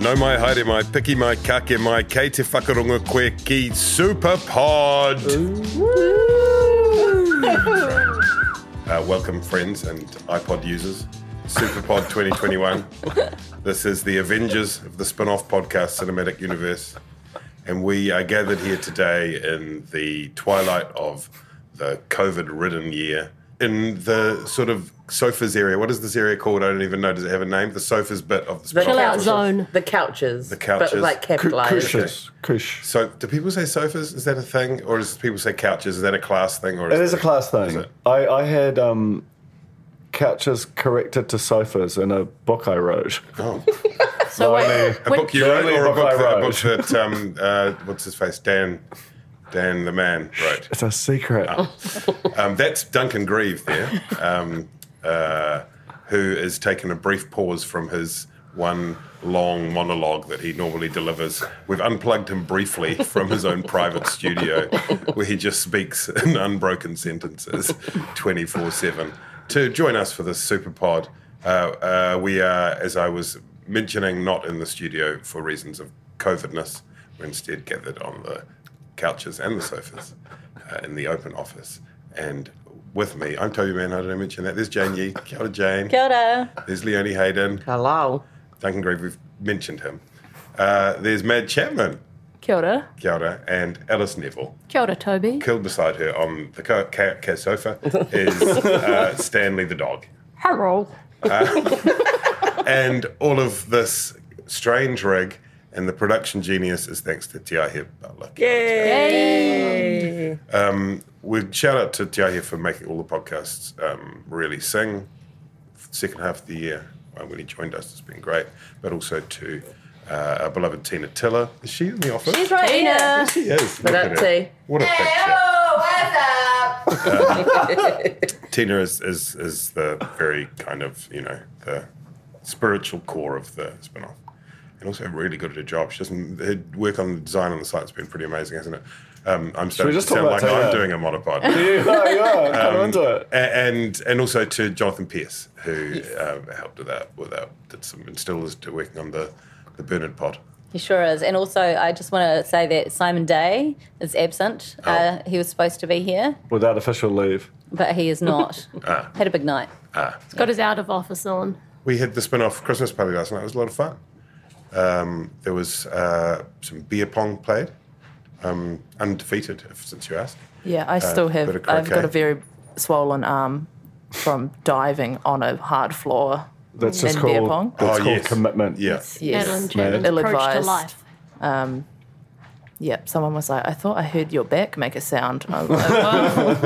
No mai haere mai, piki mai, kake mai, kei te whakaronga koe ki Super Pod. Uh, welcome, friends and iPod users. Super Pod 2021. this is the Avengers of the spin off podcast cinematic universe. And we are gathered here today in the twilight of the COVID ridden year in the sort of sofas area. What is this area called? I don't even know. Does it have a name? The sofas bit of the The spin off. couches. zone. The couches. The couches. But like capitalized. Cushions. Cush. So, do people say sofas? Is that a thing, or does people say couches? Is that a class thing, or is It is a class thing. it? I, I had um, couches corrected to sofas in a book I wrote. Oh, So wait, a book you wrote, or a book book, I that, a book that um, uh, what's his face, Dan, Dan the man wrote. It's a secret. Um, that's Duncan Grieve there, um, uh, who has taken a brief pause from his one long monologue that he normally delivers. We've unplugged him briefly from his own private studio where he just speaks in unbroken sentences 24 7 to join us for this super pod. Uh, uh, we are, as I was mentioning, not in the studio for reasons of COVIDness. We're instead gathered on the couches and the sofas uh, in the open office. And with me, I'm Toby Man. How did I mention that? There's Jane Yee. Kia ora, Jane. Kia ora. There's Leonie Hayden. Hello. Duncan Grieve, we've mentioned him. Uh, there's Mad Chapman. Kia ora. Kia ora. And Alice Neville. Kia ora, Toby. Killed beside her on the ca- ca- ca- sofa is uh, Stanley the dog. Hello. And all of this strange rig and the production genius is thanks to Te Aihe Butler. Yay. Um, we shout out to Te Aihe for making all the podcasts um, really sing. Second half of the year uh, when he joined us, it's been great. But also to uh, our beloved Tina Tiller. Is she in the office? She's right here. She is. Look Look at at her. What a picture. what's up? Tina is, is is the very kind of you know the spiritual core of the spin-off. And also really good at her job. She doesn't her work on the design on the site's been pretty amazing, hasn't it? Um, I'm starting to just talk sound like about I'm doing a monopod. you are, you are. Kind Um, into it. And and also to Jonathan Pierce, who um, helped with that, with that, did some and still is working on the the Bernard pod. He sure is. And also, I just want to say that Simon Day is absent. Uh, he was supposed to be here, Without official leave. but he is not. Ah. Had a big night. He's got his out of office on. We had the spin-off Christmas party last night. It was a lot of fun. Um, there was uh, some beer pong played, um, undefeated, if, since you asked. Yeah, I still bit have. of I've got a very swollen arm from diving on a hard floor. That's just in beer called, pong. that's Oh, called yes. commitment. Yeah. Yes, Madeline Chapman's ill approach to advised. life. Yep, someone was like, I thought I heard your back make a sound. I was like, well,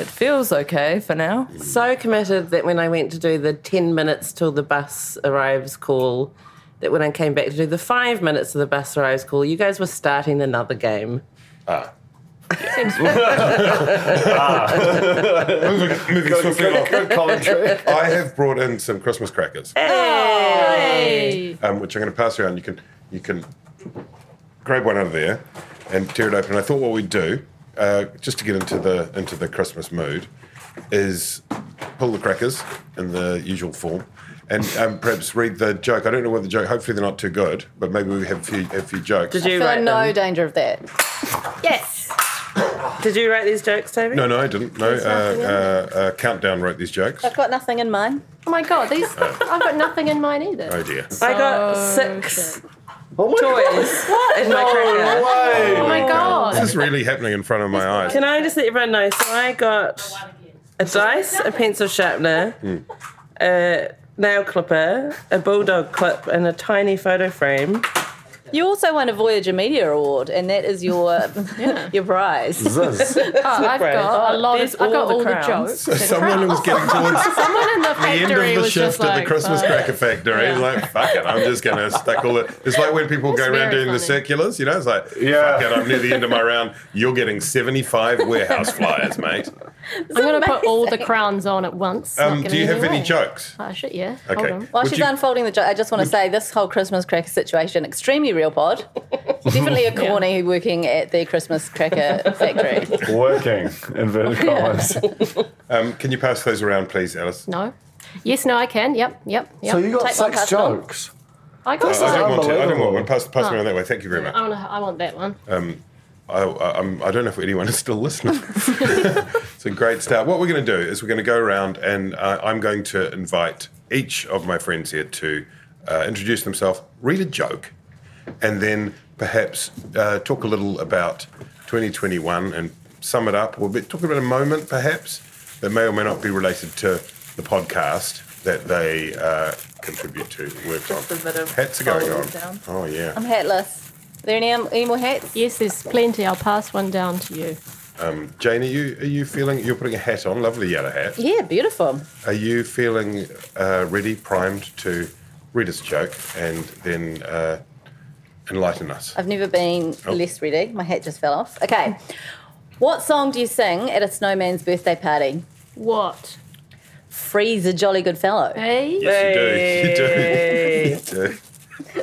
it feels okay for now. so committed that when I went to do the 10 minutes till the bus arrives call, that when I came back to do the five minutes of the bus arrives call, you guys were starting another game. Moving, moving swiftly along. Good commentary. I have brought in some Christmas crackers, Hey. um, which I'm going to pass around. You can you can grab one out of there and tear it open. I thought what we'd do, uh, just to get into the into the Christmas mood, is pull the crackers in the usual form, and um, perhaps read the joke. I don't know what the joke. Hopefully they're not too good, but maybe we have a few, a few jokes. Did you Feel write no them? danger of that. Yes. Did you write these jokes, Toby? No, no, I didn't. No, There's nothing in uh, uh, uh, Countdown wrote these jokes. I've got nothing in mind. Oh my god, these I've got nothing in mine either. Oh dear. I got six good. Oh my toys in my cracker. way! Oh my god. This is really happening in front of my eyes. Can I just let everyone know? So I got a dice, a pencil sharpener, a nail clipper, a bulldog clip, and a tiny photo frame. You also won a Voyager Media Award, and that is your your prize. Ziz. Oh, I've Right. got a lot There's of. I got all the all the, crowns. jokes. Someone was getting towards Someone in the the end of the shift just at like, the Christmas uh, cracker factory. yeah. He's like, fuck it, I'm just gonna stick all it. It's like when people go around very doing the circulars, you know, it's like, Yeah. fuck it, I'm near the end of my round. You're getting 75 warehouse flyers, mate. I'm going to put all the crowns on at once. Um, do you have anything any wrong. jokes? Oh shit, yeah. Hold Okay. on. While Would she's you- unfolding the joke, I just want to say this whole Christmas cracker situation extremely real pod. Definitely a corny working at the Christmas cracker factory. Working, inverted commas. Um, can you pass those around, please, Alice? No. Yes, no, I can. Yep, yep, yep. So you got Take six pass on. jokes. I got I some. don't want to. I don't want Unbelievable. one. Pass, pass me Oh. on that way. Thank you very much. I want, I want that one. I, I, I'm, I don't know if anyone is still listening. it's a great start. What we're going to do is we're going to go around and uh, I'm going to invite each of my friends here to uh, introduce themselves, read a joke, and then perhaps uh, talk a little about 2021 and sum it up. We'll be talking about a moment perhaps that may or may not be related to the podcast that they uh, contribute to, work Just on. a bit of Hats are going on. fold down. Oh, yeah. I'm hatless. Are there any, any more hats? Yes, there's plenty. I'll pass one down to you. Jane, are you, are you feeling, you're putting a hat on, lovely yellow hat. Yeah, beautiful. Are you feeling uh, ready, primed to read us a joke and then uh, enlighten us? I've never been Oh. less ready. My hat just fell off. Okay. What song do you sing at a snowman's birthday party? What? Freeze a jolly good fellow. Hey? Yes, you do. You do. You do.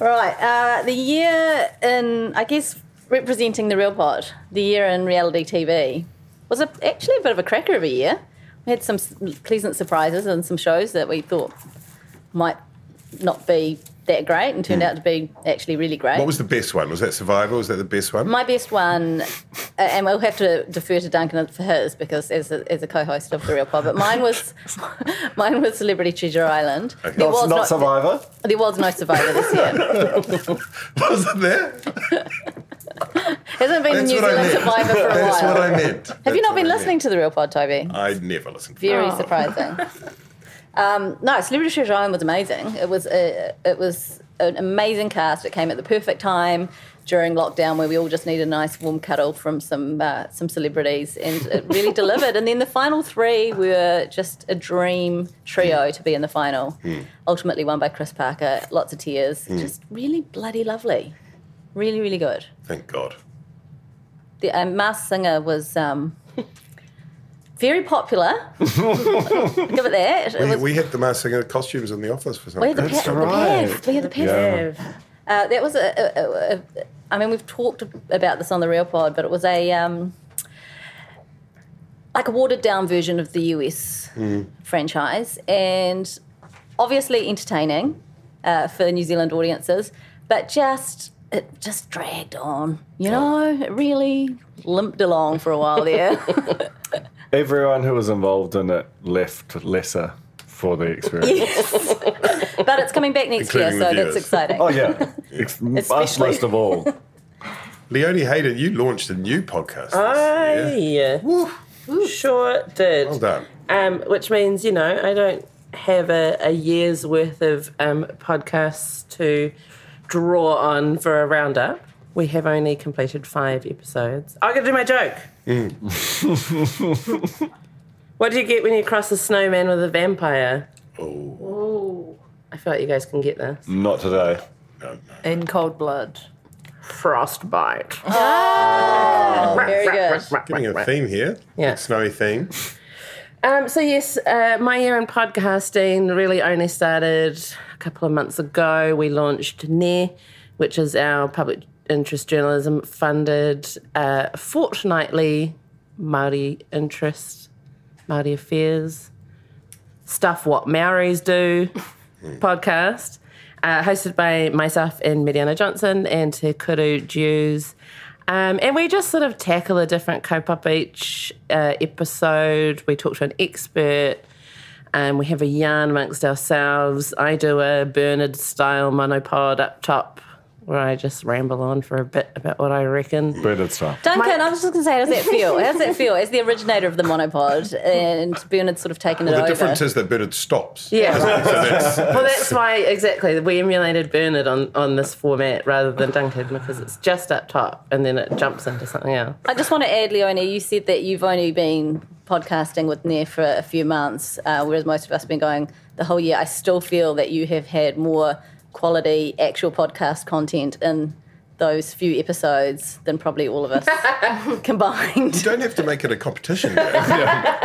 Right. Uh, the year in, I guess, representing the real pod, the year in reality TV was a, actually a bit of a cracker of a year. We had some pleasant surprises and some shows that we thought might not be that great and turned out to be actually really great. What was the best one? Was that Survivor? Was that the best one? My best one, uh, and we'll have to defer to Duncan for his because as a, as a co-host of the Real Pod, but mine was mine was Celebrity Treasure Island. Okay. There Not, was not Survivor. There was no Survivor this year. was it there? Hasn't been That's New Zealand. Survivor for a That's while. what I meant. Have you not been listening to the Real Pod, Toby? I never listened. Very Oh. surprising. Um, no, Celebrity Treasure Island was amazing. It was a, it was an amazing cast. It came at the perfect time during lockdown, where we all just need a nice warm cuddle from some uh, some celebrities, and it really delivered. And then the final three were just a dream trio to be in the final. Ultimately won by Chris Parker. Lots of tears. Just really bloody lovely. Really, really good. Thank God. The um, Masked Singer was. Um, very popular. Give it that. It We, was we had the Mars Singer costumes in the office for some We had the, reason. pa- the right. Pav. We had the Pav. Yeah. Uh, that was a, a, a, a. I mean, we've talked about this on the Real Pod, but it was a um, like a watered down version of the US franchise, and obviously entertaining uh, for New Zealand audiences, but just it just dragged on. You know, it really limped along for a while there. Everyone who was involved in it left lesser for the experience. Yes. but it's coming back next year, Including the so viewers. that's exciting. Oh yeah, Ex- us Especially- most of all. Leonie Hayden, you launched a new podcast. I this year. sure did. Well done. Um, which means, you know, I don't have a, a year's worth of um, podcasts to draw on for a roundup. We have only completed five episodes. I got to do my joke. what do you get when you cross a snowman with a vampire? Ooh. I feel like you guys can get this. Not today. No, no. In cold blood. Frostbite. Oh, very good. Getting a theme here. Yeah. Big snowy theme. Um, so yes, uh, my year in podcasting really only started a couple of months ago. We launched Nē, which is our public interest journalism funded uh, fortnightly Māori interest, Māori affairs Stuff What Maoris Do podcast, uh, hosted by myself and Mediana Johnson and Te Kuru Dewes. Um, and we just sort of tackle a different kaupapa each uh, episode. We talk to an expert. Um, we have a yarn amongst ourselves. I do a Bernard style monopod up top where I just ramble on for a bit about what I reckon. Bernard style. Duncan, I was just going to say, how does that feel? How does that feel as the originator of the monopod and Bernard's sort of taken it The over? difference is that Bernard stops. Yeah. So that's, Well, that's why exactly we emulated Bernard on, on this format rather than Duncan because it's just up top and then it jumps into something else. I just want to add, Leonie, you said that you've only been podcasting with Nē for a few months, uh, whereas most of us have been going the whole year. I still feel that you have had more quality actual podcast content in those few episodes than probably all of us combined. you don't have to make it a competition. There.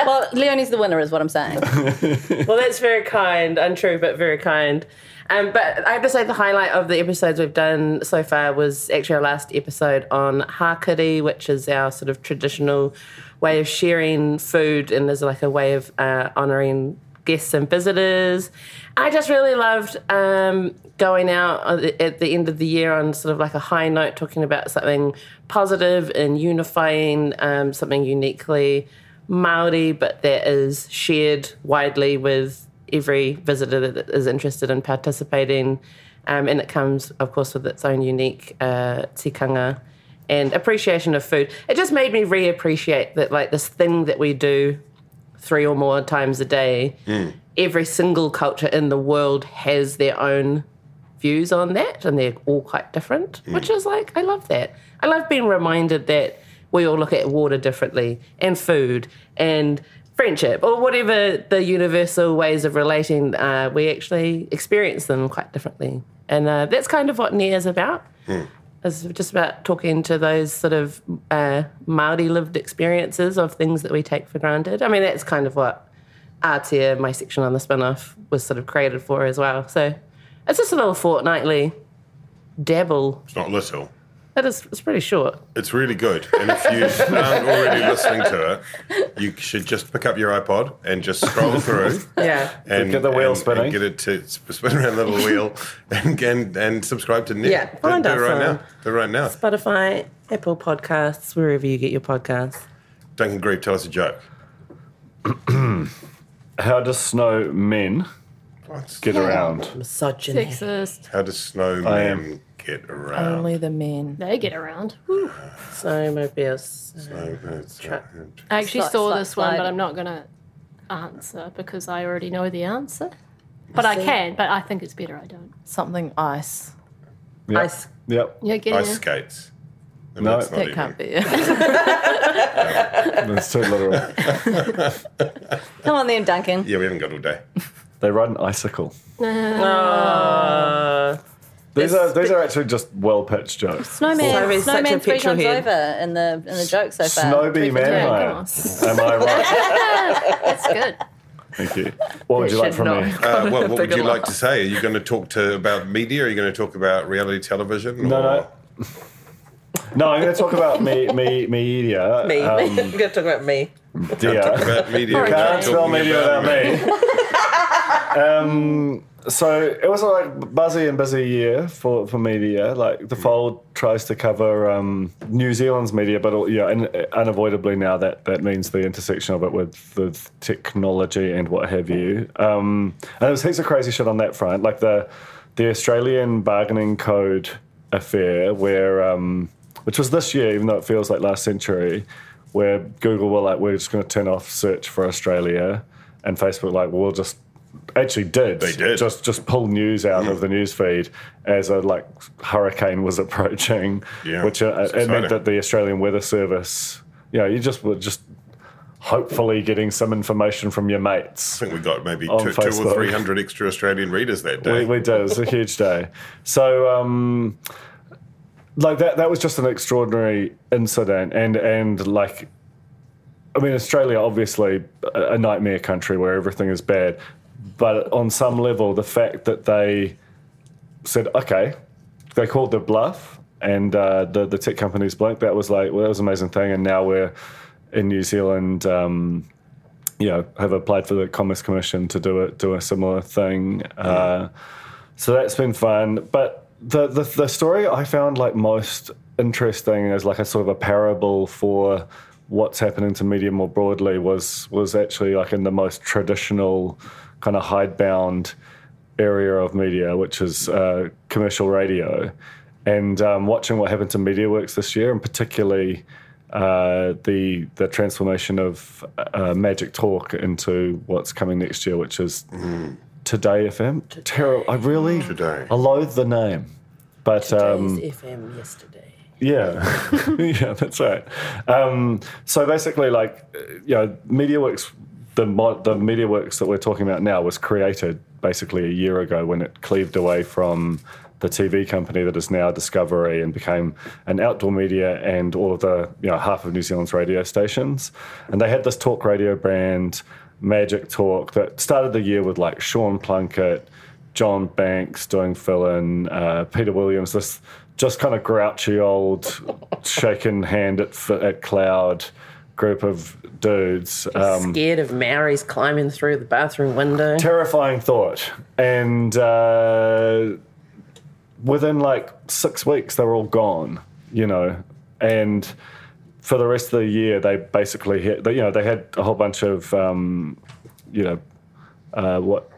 Well, Leonie's the winner, is what I'm saying. Well, that's very kind, untrue, but very kind. Um, but I have to say, the highlight of the episodes we've done so far was actually our last episode on hakari, which is our sort of traditional way of sharing food and is like a way of uh, honouring guests and visitors. I just really loved um, going out at the end of the year on sort of like a high note, talking about something positive and unifying, um, something uniquely Maori, but that is shared widely with every visitor that is interested in participating. Um, and it comes, of course, with its own unique uh, tikanga and appreciation of food. It just made me reappreciate that, like, this thing that we do three or more times a day, every single culture in the world has their own views on that, and they're all quite different, which is like, I love that. I love being reminded that we all look at water differently, and food, and friendship, or whatever the universal ways of relating, uh, we actually experience them quite differently. And uh, that's kind of what Nē is about. It's just about talking to those sort of uh, Maori lived experiences of things that we take for granted. I mean, that's kind of what Ātea, my section on the spin-off, was sort of created for as well. So it's just a little fortnightly dabble. It's not little. It is, it's pretty short. It's really good. And if you aren't already listening to it, you should just pick up your iPod and just scroll through. Yeah. And Get the wheel and- spinning. And get it to spin around the little wheel and, and and subscribe to Nick. Yeah, find do it us right now. Do it right now. Spotify, Apple Podcasts, wherever you get your podcasts. Duncan Grieve, tell us a joke. How does snow men What? get around? Misogyny. Sexist. How does snowman I am- get around? Only the men. They get around. Snowmobiles. Snowman's- Tra- I actually Sli- saw sli- this one, but. I'm not going to answer because I already know the answer. But I can, but I think it's better I don't. Something ice. Yep. Ice. Yep. Yeah, get Ice in. skates. And No, that's not That even- can't be. That's too literal. Come on then, Duncan. Yeah, we haven't got all day. They ride an icicle. Uh, These are these are actually just well pitched jokes. Snowman, Snowman's such a snowman three petrol times head. over in the in the joke so far. Snowbee Three Manhire. Am I right? That's good. Thank you. What would you like from me? have Uh, got a what, what would you like to say? Are you going to talk to about media? Are you going to talk about reality television? No, or- no. No, I'm going to talk about me, me, media. me. Um, I'm going to talk about me. dear. About media. Can't without Can't spell media about without me. um, so it was a like buzzy and busy year for, for media. Like the fold tries to cover um, New Zealand's media, but all- yeah, and unavoidably now that that means the intersection of it with with technology and what have you. Um, and there was heaps of crazy shit on that front, like the the Australian bargaining code affair, where um, which was this year, even though it feels like last century, where Google were like, we're just going to turn off search for Australia, and Facebook like, we'll just actually did. They did. just just pull news out of the news feed as a like hurricane was approaching, Yeah, which uh, it meant that the Australian Weather Service, you know, you just were just hopefully getting some information from your mates. I think we got maybe two, two or three hundred extra Australian readers that day. We, we did. It was a huge day. So, um, like that, that was just an extraordinary incident, and and like, I mean, Australia obviously a nightmare country where everything is bad, but on some level, the fact that they said, okay, they called their bluff, and uh, the the tech companies blinked. That was like, well, that was an amazing thing, and now we're in New Zealand. Um, you know, have applied for the Commerce Commission to do it, do a similar thing. Uh, so that's been fun. But the, the the story I found like most interesting as like a sort of a parable for what's happening to media more broadly was was actually like in the most traditional kind of hidebound area of media, which is uh, commercial radio, and um, watching what happened to MediaWorks this year, and particularly uh, the the transformation of uh, Magic Talk into what's coming next year, which is Today FM. Terrible. I really Today. I loathe the name, but um, FM yesterday. yeah, yeah, that's right. Um, so basically, like, uh, you know, MediaWorks, the the MediaWorks that we're talking about now was created basically a year ago when it cleaved away from the TV company that is now Discovery and became an outdoor media and all of the you know half of New Zealand's radio stations, and they had this talk radio brand, Magic Talk, that started the year with like Sean Plunket. John Banks doing fill-in, uh, Peter Williams, this just kind of grouchy old shaking hand at, at cloud group of dudes. Um, Scared of Maoris climbing through the bathroom window. terrifying thought. And uh, within like six weeks, they were all gone, you know. And for the rest of the year, they basically hit, you know, they had a whole bunch of, um, you know, uh, what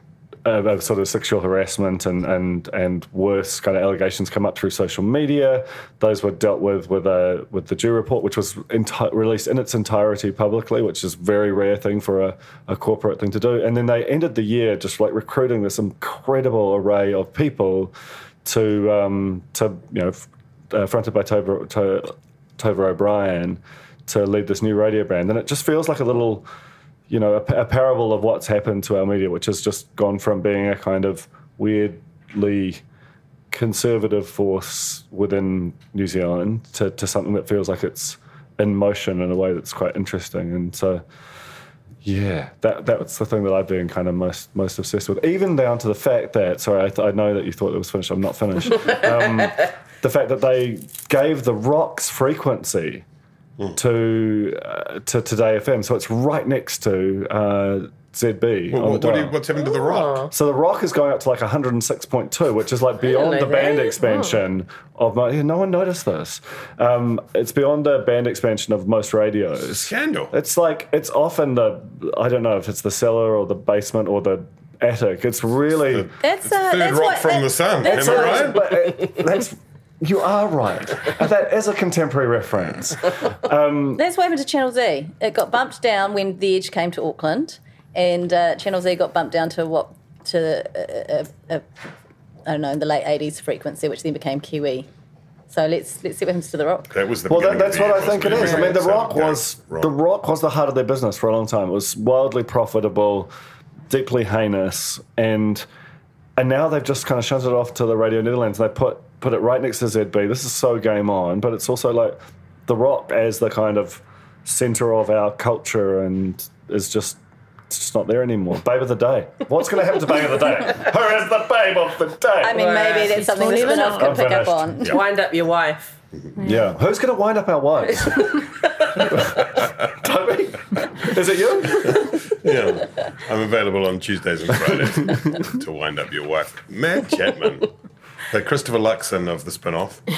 uh, of sort of sexual harassment and, and, and worse kind of allegations come up through social media. Those were dealt with with a with the Dew report, which was enti- released in its entirety publicly, which is a very rare thing for a, a corporate thing to do. And then they ended the year just like recruiting this incredible array of people to um, to you know uh, fronted by Tova, to, Tova O'Brien to lead this new radio brand, and it just feels like a little you know, a, a parable of what's happened to our media, which has just gone from being a kind of weirdly conservative force within New Zealand to, to something that feels like it's in motion in a way that's quite interesting. And so, yeah, that that's the thing that I've been kind of most most obsessed with, even down to the fact that sorry, I, th- I know that you thought it was finished. I'm not finished. um, the fact that they gave the rocks frequency to uh, to Today FM, so it's right next to uh, ZB. Well, what, what you, what's happened to the rock? So the rock is going up to like 106.2, which is like beyond the band that. expansion of my. Yeah, no one noticed this. Um, it's beyond the band expansion of most radios. Scandal. It's like it's often the I don't know if it's the cellar or the basement or the attic. It's really That's uh, Third that's rock what, from that- the sun. that's Am I what- right? But uh, that's you are right. And that is a contemporary reference. That's what happened to Channel Z. It got bumped down when The Edge came to Auckland, and uh, Channel Z got bumped down to what to uh, uh, uh, I don't know in the late eighties frequency, which then became Kiwi. So let's let's see what happens to the rock. That was the Well, that, that's the what I think it is. I mean, the Rock was the Rock was the heart of their business for a long time. It was wildly profitable, deeply heinous, and and now they've just kind of shunted it off to the Radio Netherlands. They put put it right next to ZB. This is so game on, but it's also like the Rock as the kind of center of our culture, and is just. It's just not there anymore. Babe of the day. What's going to happen to Babe of the day? Who is the babe of the day? I mean, maybe that's something the Totally spin-off not. could pick up on. Yeah. Wind up your wife. Yeah. Who's going to wind up our wives? Toby? Is it you? Yeah. I'm available on Tuesdays and Fridays to wind up your wife. Mad Chapman. The Christopher Luxon of the spin-off.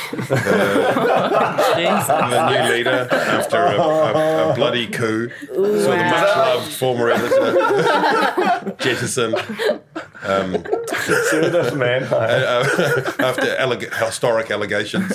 The, the new leader after a, a, a bloody coup. So the much-loved former editor, Jettison, Serious man. uh, after alleg- historic allegations.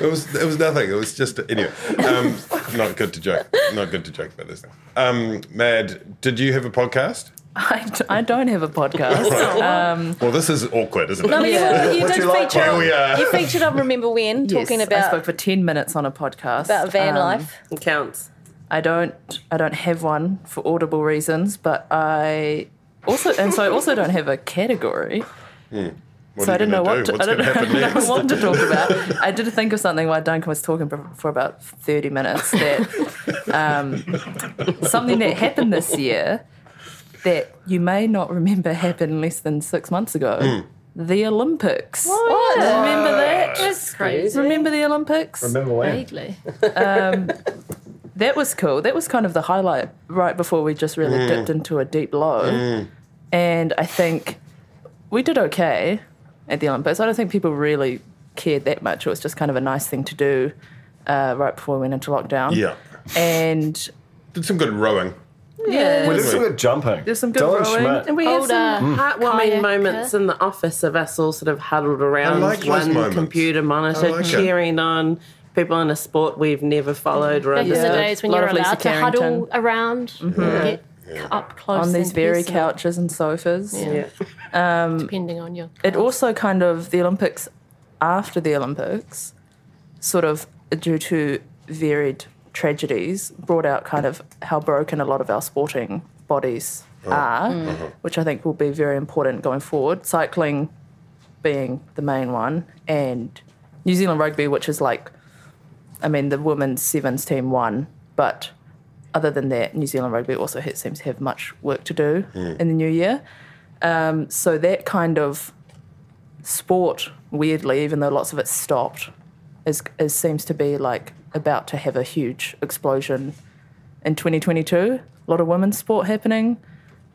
It was it was nothing. It was just anyway. Um, not good to joke. Not good to joke about this. Um, Mad, did you have a podcast? I, d- I don't have a podcast. Um, Well, this is awkward, isn't it? No, but Yeah. you, you did you like feature. Here on, we are. You featured on Remember When, talking yes, I spoke for ten minutes on a podcast about van Um, life. It counts. I don't I don't have one for audible reasons, but I also and so I also don't have a category. What so I you didn't know gonna what do? to, I What's don't going to happen know what to talk about. I did think of something while Duncan was talking for, for about thirty minutes. That um, something that happened this year that you may not remember happened less than six months ago. Hmm. The Olympics. What Remember that? That's crazy. Remember the Olympics? Remember when? Vaguely. that was cool. That was kind of the highlight right before we just really Mm. dipped into a deep low. And I think we did okay at the Olympics. I don't think people really cared that much. It was just kind of a nice thing to do uh, right before we went into lockdown. Yeah. And Did some good rowing. Yeah, We did some good jumping. There's some good Dylan rowing. Schmidt. And we had Older some heartwarming kayaker. moments in the office of us all sort of huddled around like those one moments. computer monitor, I like it. cheering on people in a sport we've never followed or Back in the days when you were allowed to huddle Carrington. Mm-hmm. around, and get up close on these and very personal, couches and sofas. Yeah. depending on your. It also kind of the Olympics after the Olympics, sort of due to varied tragedies, brought out kind of how broken a lot of our sporting bodies are, mm-hmm. Mm-hmm. which I think will be very important going forward. Cycling being the main one, and New Zealand rugby, which is like, I mean, the women's sevens team won, but other than that, New Zealand rugby also ha- seems to have much work to do mm. in the new year. Um, so that kind of sport, weirdly, even though lots of it stopped, is, is seems to be like about to have a huge explosion in 2022. A lot of women's sport happening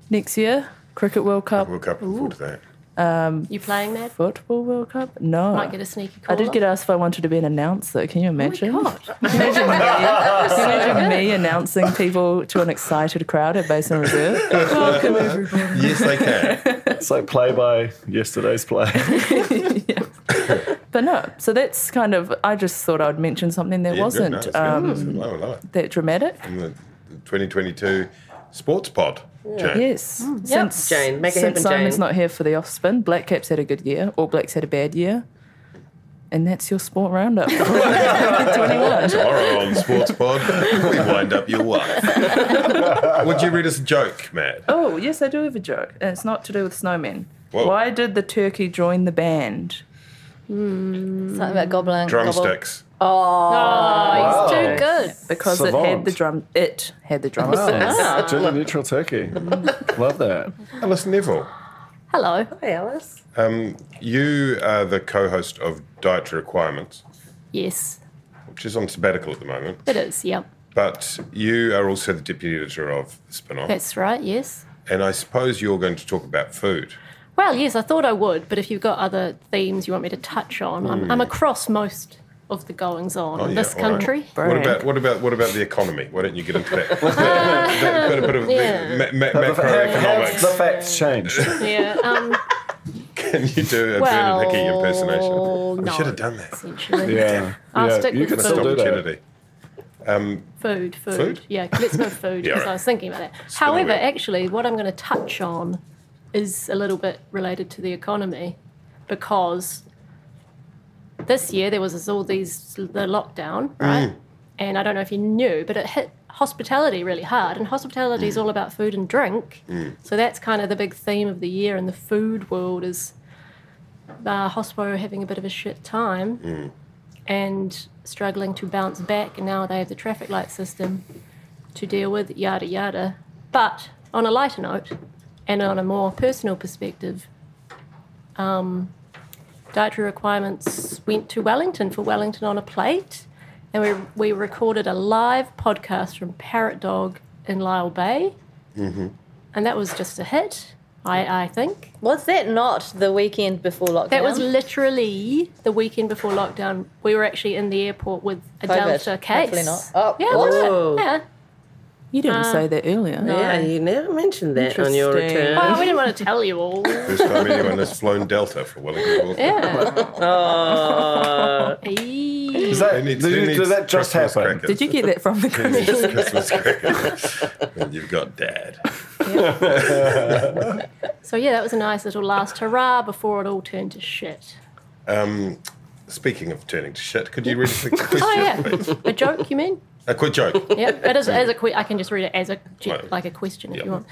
next year. Cricket World Cup, World Cup, looking forward to that. Um, you playing that? Football World Cup. No, Might get a sneaky I call. did get asked if I wanted to be an announcer. Can you imagine? Oh my God. imagine me, imagine me announcing people to an excited crowd at Basin Reserve. Welcome everybody. Yes, they can. It's like play by yesterday's play. But no, so that's kind of. I just thought I'd mention something that Yeah, wasn't no, it's good. um, It's good. I love it. that dramatic. In the 2022 Sports Pod. Jane. Yes. Mm, Since, Jane, make it since happen, Simon's Jane. not here for the off spin, Black Caps had a good year, All Blacks had a bad year. And that's your sport roundup. 21. Tomorrow on Sports Pod, we wind up your wife. Would you read us a joke, Mad? Oh, yes, I do have a joke. And it's not to do with snowmen. Whoa. Why did the turkey join the band? Something about gobbling. Drumsticks. Oh, he's too good. Because it had the drum. It had the drumsticks. Ah. Gender neutral turkey. Love that. Alice Neville, Hello. Hi, Alice. Um, you are the co host of Dietary Requirements, Yes, which is on sabbatical at the moment, it is. Yep, but you are also the deputy editor of Spin Off. that's right. Yes. And I suppose you're going to talk about food. Well, yes, I thought I would, but if you've got other themes you want me to touch on, I'm, I'm hmm. across most of the goings on Oh, in yeah, this all right. country. What about what about what about the economy? Why don't you get into that? Ah. a bit, bit of Yeah. ma- ma- Have the facts changed? Yeah. Um, Can you do a well, Bernard Hickey impersonation? We should have done that. Essentially. Yeah. I'll yeah. stick you with can the still Missed do that. opportunity. Um, food, food, Food? Yeah, let's go food Yeah, because right. I was thinking about that. Spin However, away. actually, what I'm going to touch on is a little bit related to the economy because this year there was all these the lockdown, right? Mm. And I don't know if you knew, but it hit hospitality really hard, and hospitality Mm. is all about food and drink. So that's kind of the big theme of the year in the food world is uh, hospo having a bit of a shit time Mm. and struggling to bounce back, and now they have the traffic light system to deal with, yada yada. But on a lighter note, and on a more personal perspective, um, dietary requirements went to Wellington for Wellington on a plate, and we we recorded a live podcast from Parrot Dog in Lyall Bay, and that was just a hit. I, I think Was that not the weekend before lockdown? that was literally the weekend before lockdown. We were actually in the airport with a COVID. Delta case. Hopefully not. Oh, yeah, what? was it? Yeah. You didn't Uh, say that earlier. Yeah, you never mentioned that on your return. Well, we didn't want to tell you all. First time anyone has flown Delta for Wellington. World Cup. Yeah. Oh, Is that, needs- did, you- needs did that just Christmas happen? crackers? Did you get that from the Who needs Christmas crackers? and you've got dad. So yeah, that was a nice little last hurrah before it all turned to shit. Um, speaking of turning to shit, could you read us a question, Oh yeah, please? a joke you mean? A quick joke. Yeah, it is as a que- I can just read it as a like a question if you want.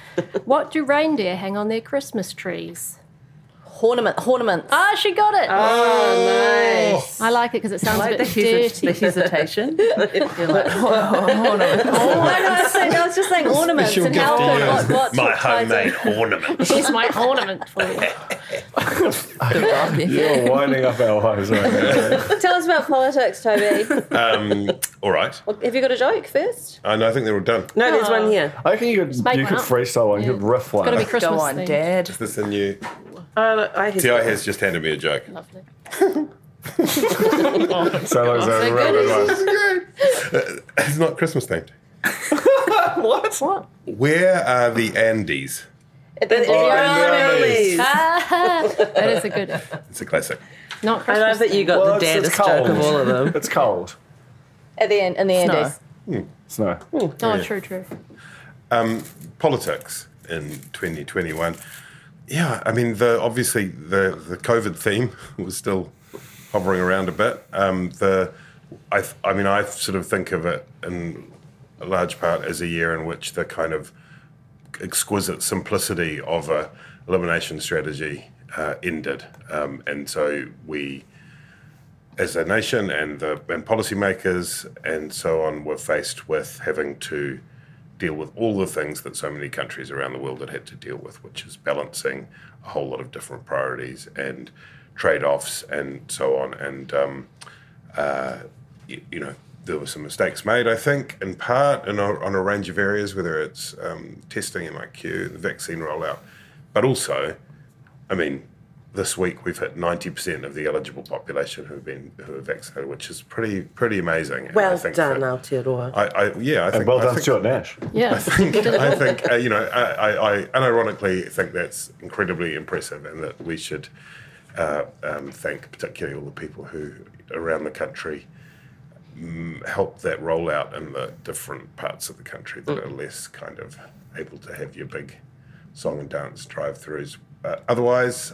What do reindeer hang on their Christmas trees? Ornament, ornaments. Ah, she got it. Oh, nice. I like it because it sounds like a the, bit hesi- dirty. the hesitation. You're like, Oh, I was, saying, I was just saying ornaments Special and how gift to you. what, what My homemade ornament. She's my ornament for you. You're winding up our eyes right now. Tell us about politics, Toby. Um, all right. Have you got a joke first? And I think they're all done. No, there's one here. I think you could make you could freestyle one. You could riff one. It's Got to be Christmas Go on, themed. Dad. Is this a new? Oh, look, I Ti has just handed me a joke. Lovely. so long So a real good one. Uh, it's not Christmas themed. What? What? Where are the Andes? The- Oh, Andes. that is a good. It's a classic. Not I Christmas. love that you got Well, the it's, it's daddest joke of all of them. It's cold. At the end, in the Snow. Andes. Hmm, snow. Oh, true, true. Um, politics in 2021. Yeah, I mean, the obviously the the COVID theme was still hovering around a bit. Um, the I I mean, I sort of think of it in a large part as a year in which the kind of exquisite simplicity of a elimination strategy uh, ended, um, and so we, as a nation and the and policymakers and so on, were faced with having to deal with all the things that so many countries around the world had had to deal with, which is balancing a whole lot of different priorities and trade-offs and so on. And um, uh, you, you know, there were some mistakes made, I think, in part and on on a range of areas, whether it's um, testing MIQ, the vaccine rollout, but also, I mean, this week we've hit ninety percent of the eligible population who've been who are vaccinated, which is pretty pretty amazing. And I Well think done, that- Aotearoa. I, I yeah, I think And well I done, think- Stuart Nash. Yeah. I think, I think uh, you know, I, I, I unironically think that's incredibly impressive, and that we should uh, um, thank particularly all the people who around the country mm, helped that rollout in the different parts of the country that are less kind of able to have your big song and dance drive-throughs. Uh, otherwise,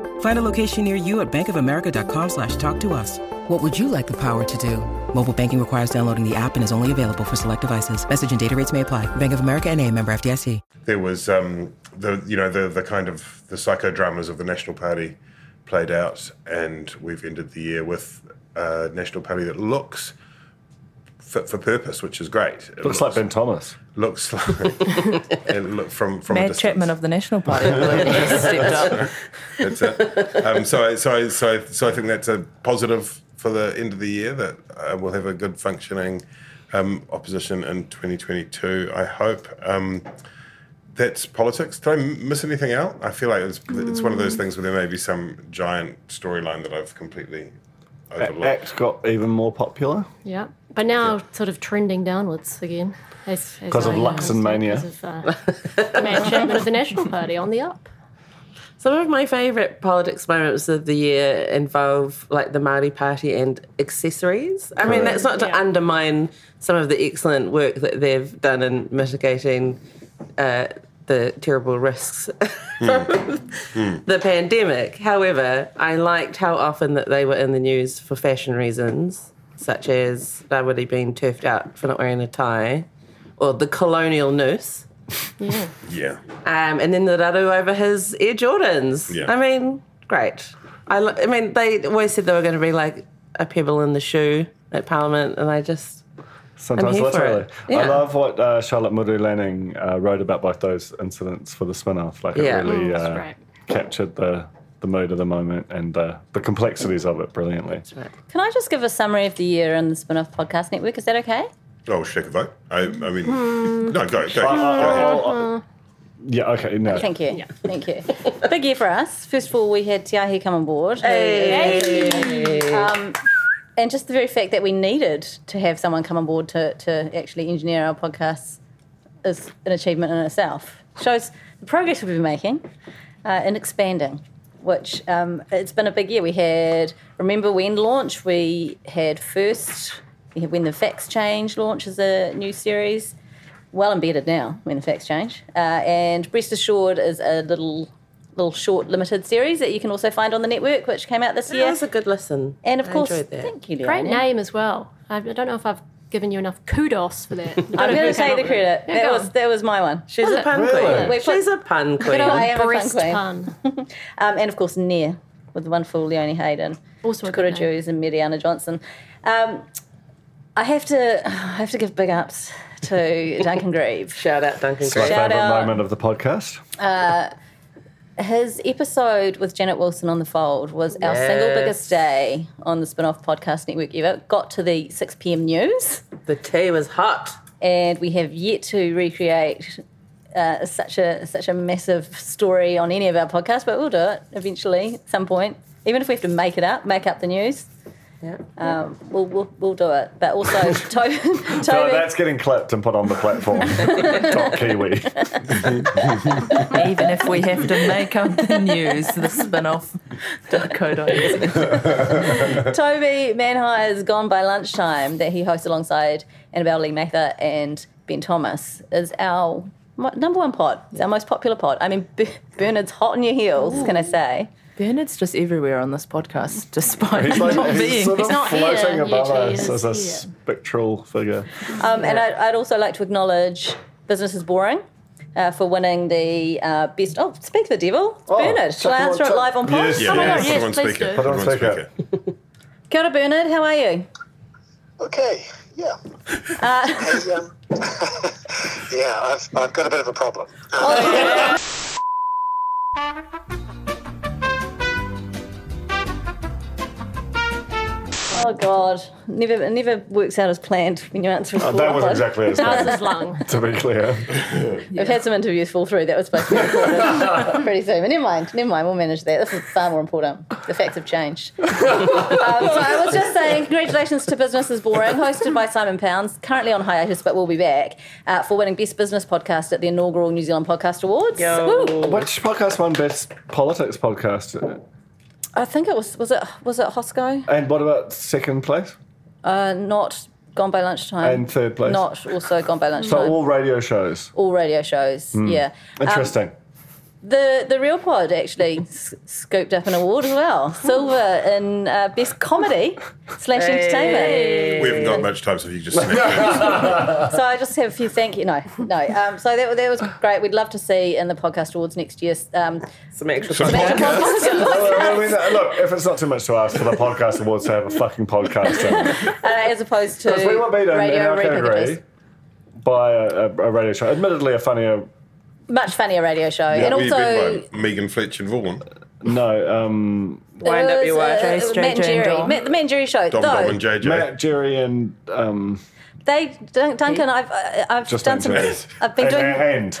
Find a location near you at bankofamerica.com slash talk to us. What would you like the power to do? Mobile banking requires downloading the app and is only available for select devices. Message and data rates may apply. Bank of America and a member FDIC. there was um, the you know the the kind of the psychodramas of the National Party played out, and we've ended the year with a National Party that looks fit for purpose, which is great. It Looks like Ben Thomas. Looks like and look from from a Mad. Chapman of the National Party I believe, stepped up. That's it. Um, so, I- so, I- so, I- so I think that's a positive for the end of the year that uh, we'll have a good functioning um, opposition in 2022. I hope. Um, that's politics. Did I miss anything out? I feel like it's, it's one of those things where there may be some giant storyline that I've completely A- overlooked. Act got even more popular. Yeah, but now sort of trending downwards again. As- as 'Cause of I Luxon understand, mania. Uh, Mad Chapman of the National Party on the up. Some of my favourite politics moments of the year involve like the Māori Party and accessories. I mean, that's not to Yeah. undermine some of the excellent work that they've done in mitigating uh, the terrible risks from the pandemic. However, I liked how often that they were in the news for fashion reasons, such as Rawiri being turfed out for not wearing a tie, or the colonial noose. Yeah. Yeah. Um, and then the Raru over his Air Jordans. Yeah. I mean, great. I, lo- I mean, they always said they were going to be like a pebble in the shoe at Parliament, and I just Sometimes here for literally. it. I love what uh, Charlotte Muru Lanning uh, wrote about both those incidents for the spin-off. Like Yeah. it really Mm, uh, great. captured the the mood of the moment and uh, the complexities of it brilliantly. Can I just give a summary of the year on the Spin-off Podcast Network? Is that okay? Oh, should I take a vote? I, I mean, Hmm. no, go, go. Uh, go uh, ahead. uh, yeah, okay, no. Thank you. Yeah. Thank you. Big year for us. First of all, we had Te Aihe come on board. who is- Um, and just the very fact that we needed to have someone come on board to, to actually engineer our podcasts is an achievement in itself. Shows the progress we've been making uh, and expanding, which um, it's been a big year. We had Remember When launch, we had First, we had When the Facts Change launches a new series well embedded now when the facts change. Uh, and Breast Assured is a little little short limited series that you can also find on the network, which came out this That year. was a good listen. and of I course, enjoyed that. thank you, Great name as well. I, I don't know if I've given you enough kudos for that. I'm going to take the credit. Yeah, that go was that was my one. She's a pun Really? queen. We put- She's a pun queen. Good old I am a fun breast queen. pun. Um, and of course, Nē with the wonderful Leonie Hayden, Also a Dakota good. Dewes, and Mariana Johnson. Um, I have to I have to give big ups to Duncan Greive. Shout out Duncan My Gray. Shout favourite out. moment of the podcast. His episode with Janet Wilson on the Fold was our single biggest day on the spin off podcast network ever. Got to the 6 p.m. news. The tea was hot. and we have yet to recreate uh, such a such a massive story on any of our podcasts, but we'll do it eventually at some point. Even if we have to make it up, make up the news, Yeah. um, we'll, we'll we'll do it. But also, to- Toby, So that's getting clipped and put on the platform. Top Kiwi. Even if we have to make up the news, the spin off Dakota. Toby Manhire's Gone by Lunchtime that he hosts alongside Annabelle Lee Mather and Ben Thomas is our number one pod. It's our most popular pod. I mean, B- Bernard's hot on your heels, can I say? Bernard's just everywhere on this podcast, despite He's like not he's being. sort of not here, floating above yet he us is as a here. spectral figure. Um, and I'd, I'd also like to acknowledge Business is Boring uh, for winning the uh, best. Oh, speak the devil. Oh, Bernard, shall I chuck answer on- it live on pod? Yes, Yeah, Oh my yeah, God, yes, put please speaker. do. Put on speaker. Kia ora, Bernard. How are you? Okay, yeah. Hey, um, yeah, I've, I've got a bit of a problem. Um, Oh God, never, it never works out as planned when you answer a Oh, that was exactly as planned, his lung? to be clear. We've had some interviews fall through. That was supposed to be recorded pretty soon. But never mind, never mind. We'll manage that. This is far more important. The facts have changed. um, so I was just saying, congratulations to Business is Boring, hosted by Simon Pounds, currently on hiatus, but we'll be back uh, for winning Best Business Podcast at the inaugural New Zealand Podcast Awards. Which podcast won Best Politics Podcast? I think it was was it was it Hosco? And what about second place? Uh, not Gone by Lunchtime. And third place? Not also Gone by So Lunchtime. all radio shows. all radio shows. Yeah. Um, Interesting. The the Real Pod actually s- scooped up an award as well, silver in uh, best comedy slash entertainment. We haven't got much time, so if you just snap it. So I just have a few thank you. No, no. Um, so that, that was great. We'd love to see in the podcast awards next year. Um, Some extra Some podcast. I mean, uh, look, if it's not too much to ask for the podcast awards to have a fucking podcast in. uh, as opposed to Because we were beaten in radio our category repurpose. by a, a, a radio show. Admittedly, a funnier. Much funnier radio show, and Were you also bid by Megan Fletcher and Vaughan, No, um, Wind it up your was, watch. uh, Matt and JJ, and Jerry, Dom. Matt, the Matt and Jerry show. Dom Dom and JJ. Matt, Jerry, and um, they Dun- Duncan, I've uh, I've Just done some. Matt I've been doing. and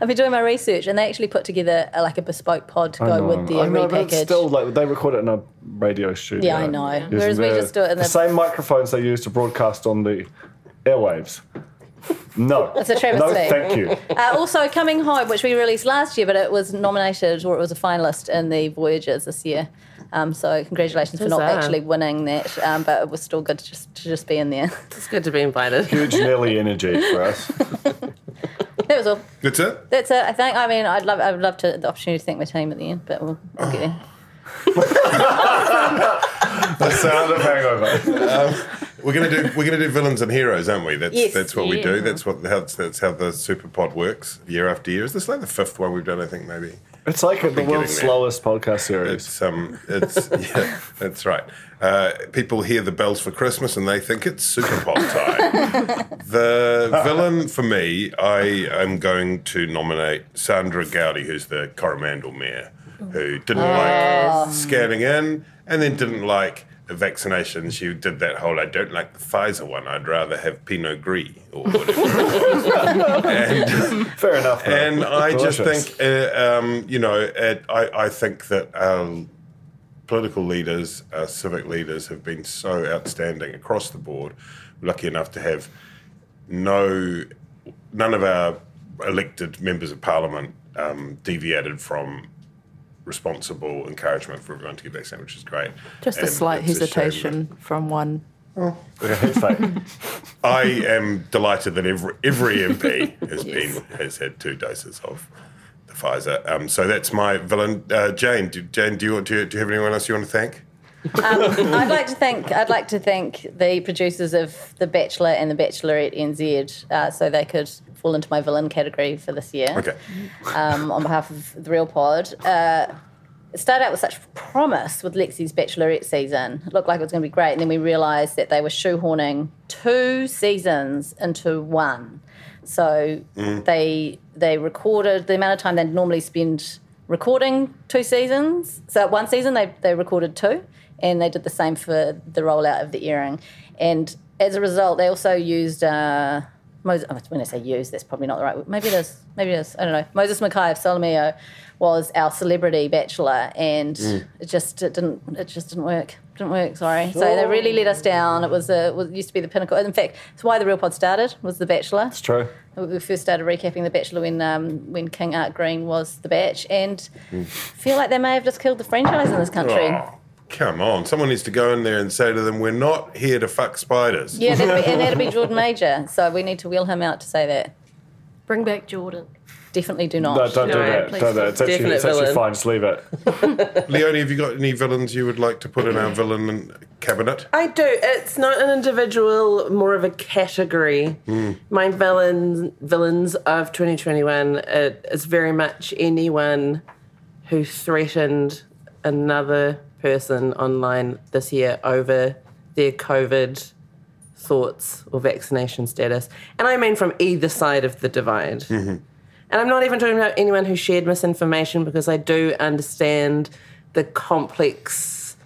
I've been doing my research, and they actually put together uh, like a bespoke pod to I go know, with their I know, but repackage. it's still like they record it in a radio studio. Yeah, I know. Using Whereas we the- just do it in the the- same microphones they use to broadcast on the airwaves. No, It's a no, travesty. thank you. Uh, also, Coming Home, which we released last year, but it was nominated or it was a finalist in the Voyagers this year. Um, so congratulations for not Huzzah. actually winning that, um, but it was still good to just to just be in there. It's good to be invited. Huge Nelly energy for us. That was all. That's it. That's it. I think. I mean, I'd love I'd love to the opportunity to thank my team at the end, but we'll, we'll get there. The sound of hangover. We're gonna do we're gonna do villains and heroes, aren't we? That's Yes. that's what we do. That's what how, that's how the super pod works year after year. Is this like the fifth one we've done? I think maybe. It's like the world's slowest podcast series. It's um, it's yeah, that's right. Uh, people hear the bells for Christmas and they think it's Super Pod time. the villain for me, I am going to nominate Sandra Goudie, who's the Coromandel mayor, who didn't like scanning in and then didn't like vaccinations, she did that whole "I don't like the Pfizer one. I'd rather have Pinot Gris or whatever." and, Fair enough. though. and I just think, uh, um, you know, it, I, I think that our political leaders, our civic leaders, have been so outstanding across the board. We're lucky enough to have no, none of our elected members of parliament um, deviated from responsible encouragement for everyone to get vaccinated, which is great. Just a slight it's a hesitation from one. Yeah, head fake. I am delighted that every every MP has been has had two doses of the Pfizer. Um, so that's my villain. Uh, Jane, do, Jane, do you want to do you have anyone else you want to thank? Um, I'd like to thank I'd like to thank the producers of The Bachelor and The Bachelorette NZ, uh, so they could fall into my villain category for this year. Okay. Um, on behalf of the Real Pod, uh, it started out with such promise with Lexi's Bachelorette season. It looked like it was going to be great, and then we realised that they were shoehorning two seasons into one. So they they recorded the amount of time they'd normally spend recording two seasons. So one season they they recorded two, and they did the same for the rollout of the earring. And as a result, they also used. Uh, Moses, oh, when I say used, that's probably not the right word. Maybe it is. Maybe it is. I don't know. Moses Mackay of Sol3 Mio was our celebrity bachelor, and it just it didn't it just didn't work. Didn't work. Sorry. So they really let us down. It was a, it was, used to be the pinnacle. In fact, it's why the Real Pod started. Was the Bachelor. It's true. We first started recapping The Bachelor when um, when King Art Green was the Batch, and feel like they may have just killed the franchise in this country. Oh, come on, someone needs to go in there and say to them, "We're not here to fuck spiders." Yeah, that'd be, and that'd be Jordan Mauger. So we need to wheel him out to say that. Bring back Jordan. Definitely do not. No, don't do No, that. please Don't do that. It's actually, Definite it's actually villain. fine. Just leave it. Leonie, have you got any villains you would like to put in our villain cabinet? I do. It's not an individual, more of a category. Hmm. My villains, villains of 2021, it is very much anyone who threatened another person online this year over their COVID thoughts or vaccination status. And I mean from either side of the divide. And I'm not even talking about anyone who shared misinformation because I do understand the complex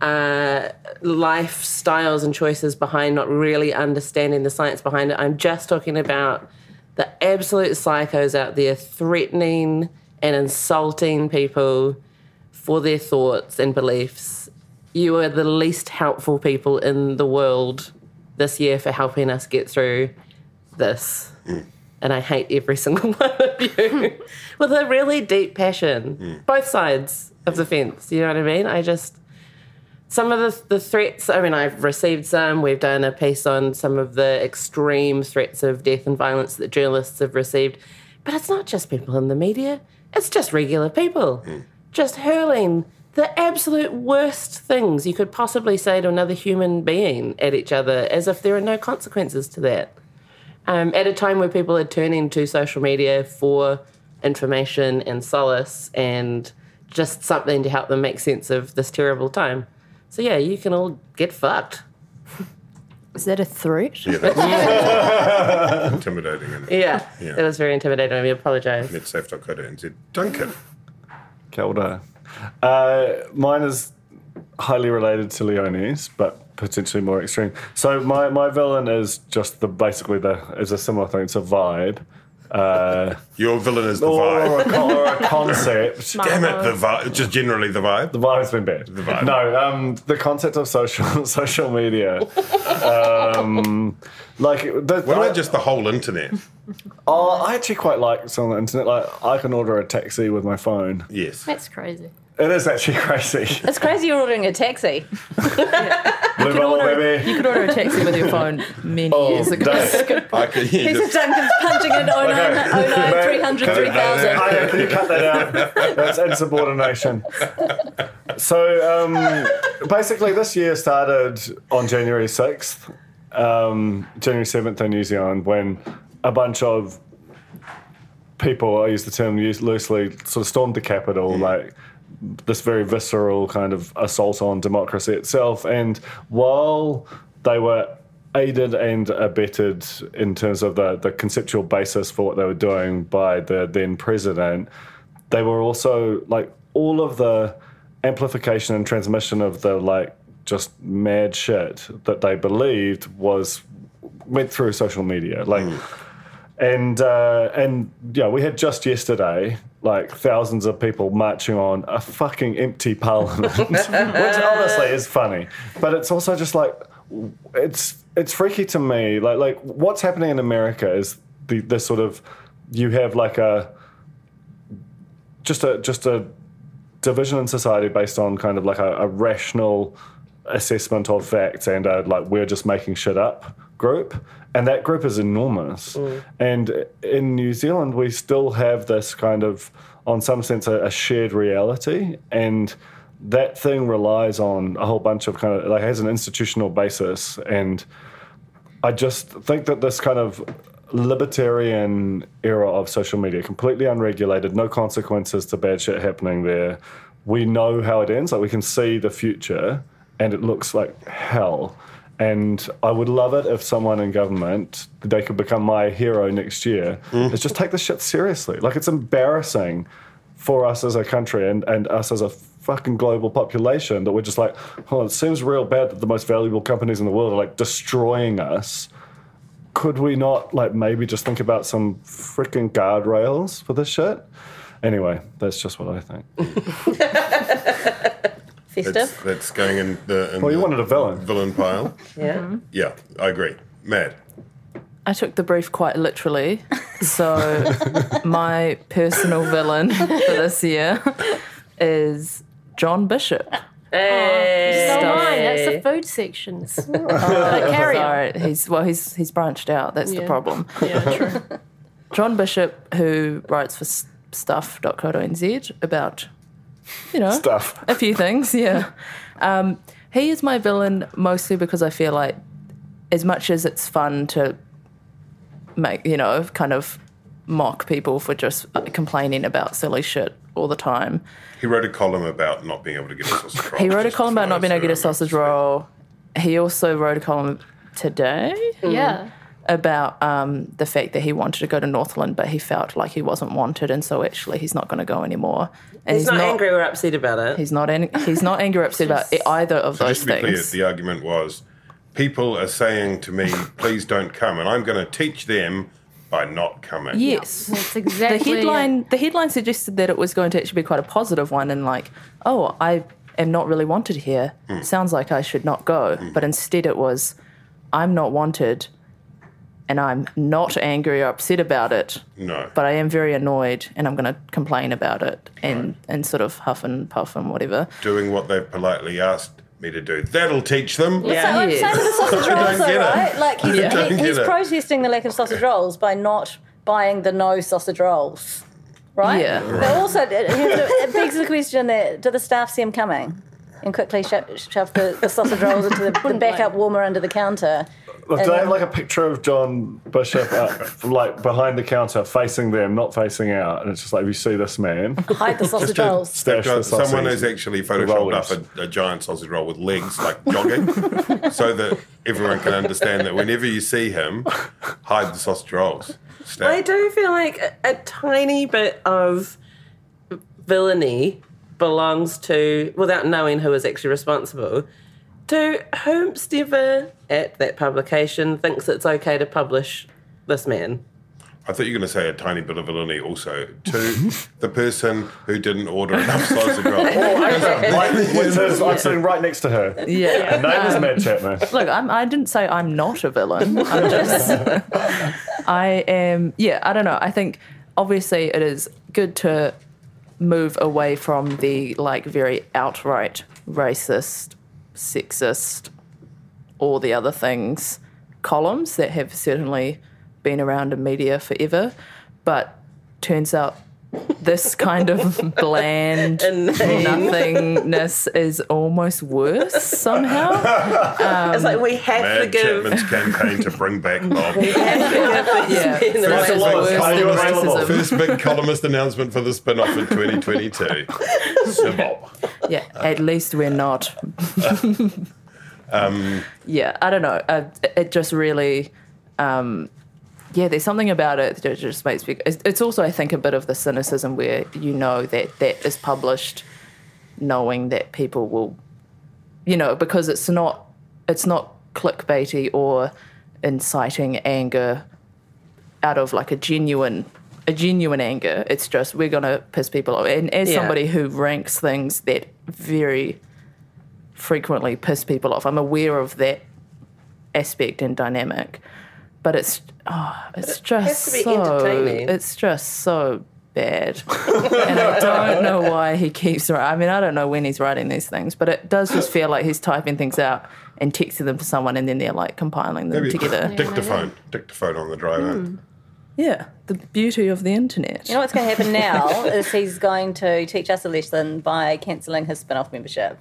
uh, lifestyles and choices behind not really understanding the science behind it. I'm just talking about the absolute psychos out there threatening and insulting people for their thoughts and beliefs. You are the least helpful people in the world this year for helping us get through this. Mm. And I hate every single one of you with a really deep passion. Mm. Both sides of the fence, you know what I mean? I just, some of the, the threats, I mean, I've received some. We've done a piece on some of the extreme threats of death and violence that journalists have received. But it's not just people in the media, it's just regular people mm. Just hurling the absolute worst things you could possibly say to another human being at each other as if there are no consequences to that. Um, at a time where people are turning to social media for information and solace and just something to help them make sense of this terrible time. So, yeah, you can all get fucked. Is that a threat? Yeah, that's intimidating. And Yeah, Yeah. that was very intimidating. I apologise. netsafe.co.nz. Duncan. Kia ora. Uh, mine is highly related to Leonie's, but potentially more extreme. So my, my villain is just the basically the is a similar thing. It's a vibe. Uh, Your villain is the or, vibe. or, a, con- or a concept. Damn it, the vibe. Just generally the vibe. The vibe's been bad. The vibe. No, um, the concept of social social media. um, like, the, What about just the whole internet? Oh, I actually quite like it's on the internet. Like, I can order a taxi with my phone. Yes. That's crazy. It is actually crazy. It's crazy you're ordering a taxi. Blue You could, bottle, order, baby. you could order a taxi with your phone many Oh, years ago. don't. I could, yeah, He's just- just Duncan's punching in 09, Okay. 09 Mate, 300, can you- 3000. Hiya, can you cut that out? That's insubordination. So um, basically, this year started on January 6th, um, January 7th in New Zealand, when a bunch of people, I use the term loosely, sort of stormed the capital, like this very visceral kind of assault on democracy itself. And while they were aided and abetted in terms of the, the conceptual basis for what they were doing by the then president, they were also like all of the amplification and transmission of the like just mad shit that they believed was went through social media. Like, and uh, and yeah, we had just yesterday like thousands of people marching on a fucking empty parliament, which honestly is funny, but it's also just like it's it's freaky to me. Like like what's happening in America is the this sort of you have like a just a just a division in society based on kind of like a, a rational assessment of facts and a, like we're just making shit up group. And that group is enormous. Mm. And in new zealand we still have this kind of on some sense a, a shared reality. And that thing relies on a whole bunch of kind of like has an institutional basis. And I just think that this kind of libertarian era of social media, completely unregulated, no consequences to bad shit happening there. We know how it ends. Like we can see the future, and it looks like hell. And I would love it if someone in government they could become my hero next year. Mm. Is just take this shit seriously. Like it's embarrassing for us as a country and, and us as a fucking global population that we're just like, oh, it seems real bad that the most valuable companies in the world are like destroying us. Could we not like maybe just think about some freaking guardrails for this shit? Anyway, that's just what I think. Festive. That's, that's going in the. In Well, you the wanted a villain. Villain pile. Yeah. Yeah, I agree. Mad. I took the brief quite literally. So my personal villain for this year is John Bishop. Hey. So Stuff. mine, that's the food sections. But carry on. Oh, sorry, he's well, he's he's branched out. That's the problem. Yeah, true. John Bishop, who writes for s- stuff.co.nz about, you know, Stuff. a few things, yeah. Um, he is my villain mostly because I feel like, as much as it's fun to make, you know, kind of mock people for just complaining about silly shit all the time, He wrote a column about not being able to get a sausage roll. he wrote a column about not being able to get a sausage roll. He also wrote a column today Yeah. About um, the fact that he wanted to go to Northland, but he felt like he wasn't wanted, and so actually he's not going to go anymore. And He's, not, angry or upset about it. He's not. Ang- he's not angry or upset about either of So those just to be clear, the argument was people are saying to me, please don't come, and I'm going to teach them by not coming. yes. That's The exactly headline. The headline suggested that it was going to actually be quite a positive one, and like, oh, I am not really wanted here. Hmm. Sounds like I should not go, but instead it was, I'm not wanted, and I'm not angry or upset about it. No. but I am very annoyed and I'm going to complain about it and, and sort of huff and puff and whatever. Doing what they've politely asked me to do. That'll teach them. So, like, Yes. same with the sausage rolls, though, get it. right? Like he's, I he- he's protesting the lack of sausage rolls by not buying the no sausage rolls, right? Yeah. But also, it, it begs the question: that do the staff see him coming and quickly sho- shove the, the sausage rolls into the, the backup warmer under the counter? Look, do they have like a picture of John Bishop up, uh, like behind the counter, facing them, not facing out? And it's just like, if you see this man, Hide the sausage rolls. stash the sausage. someone has actually photoshopped up a, a giant sausage roll with legs, like jogging, so that everyone can understand that whenever you see him, hide the sausage rolls. Stab. I do feel like a, a tiny bit of villainy belongs to, without knowing who is actually responsible, to whomstever at that publication thinks it's okay to publish this man. I thought you were going to say a tiny bit of villainy also to the person who didn't order enough sausage oh, rolls. Right, which is- I'm sitting right next to her. Yeah. Her name is Mad Chapman. Look, I'm, I didn't say I'm not a villain. I'm just, I am, yeah, I don't know. I think obviously it is good to move away from the like very outright racist, sexist, all the other things columns that have certainly been around in media forever. But turns out this kind of bland nothingness is almost worse somehow. it's like we have to Mad give. Chapman's campaign to bring back Bob. we have to give these Yeah. men the That's a It's lot of worse than continuous racism. syllable. First big columnist announcement for the spin-off in 2022. So Bob. Yeah, at least we're not. yeah, I don't know. Uh, it just really, um, yeah, there's something about it that just makes me. It's, also, I think, a bit of the cynicism where you know that that is published, knowing that people will, you know, because it's not it's not clickbaity or inciting anger out of like a genuine a genuine anger. It's just we're gonna piss people off. And as Yeah. somebody who ranks things that very frequently piss people off, I'm aware of that aspect and dynamic. But it's oh, it's just has to be so entertaining. it's just so bad, and I don't know why he keeps. wri- I mean, I don't know when he's writing these things, but it does just feel like he's typing things out and texting them to someone, and then they're like compiling them Maybe together. dictaphone, dictaphone on the drive in. Hmm. Yeah, the beauty of the internet. You know what's going to happen now is he's going to teach us a lesson by cancelling his spin-off membership.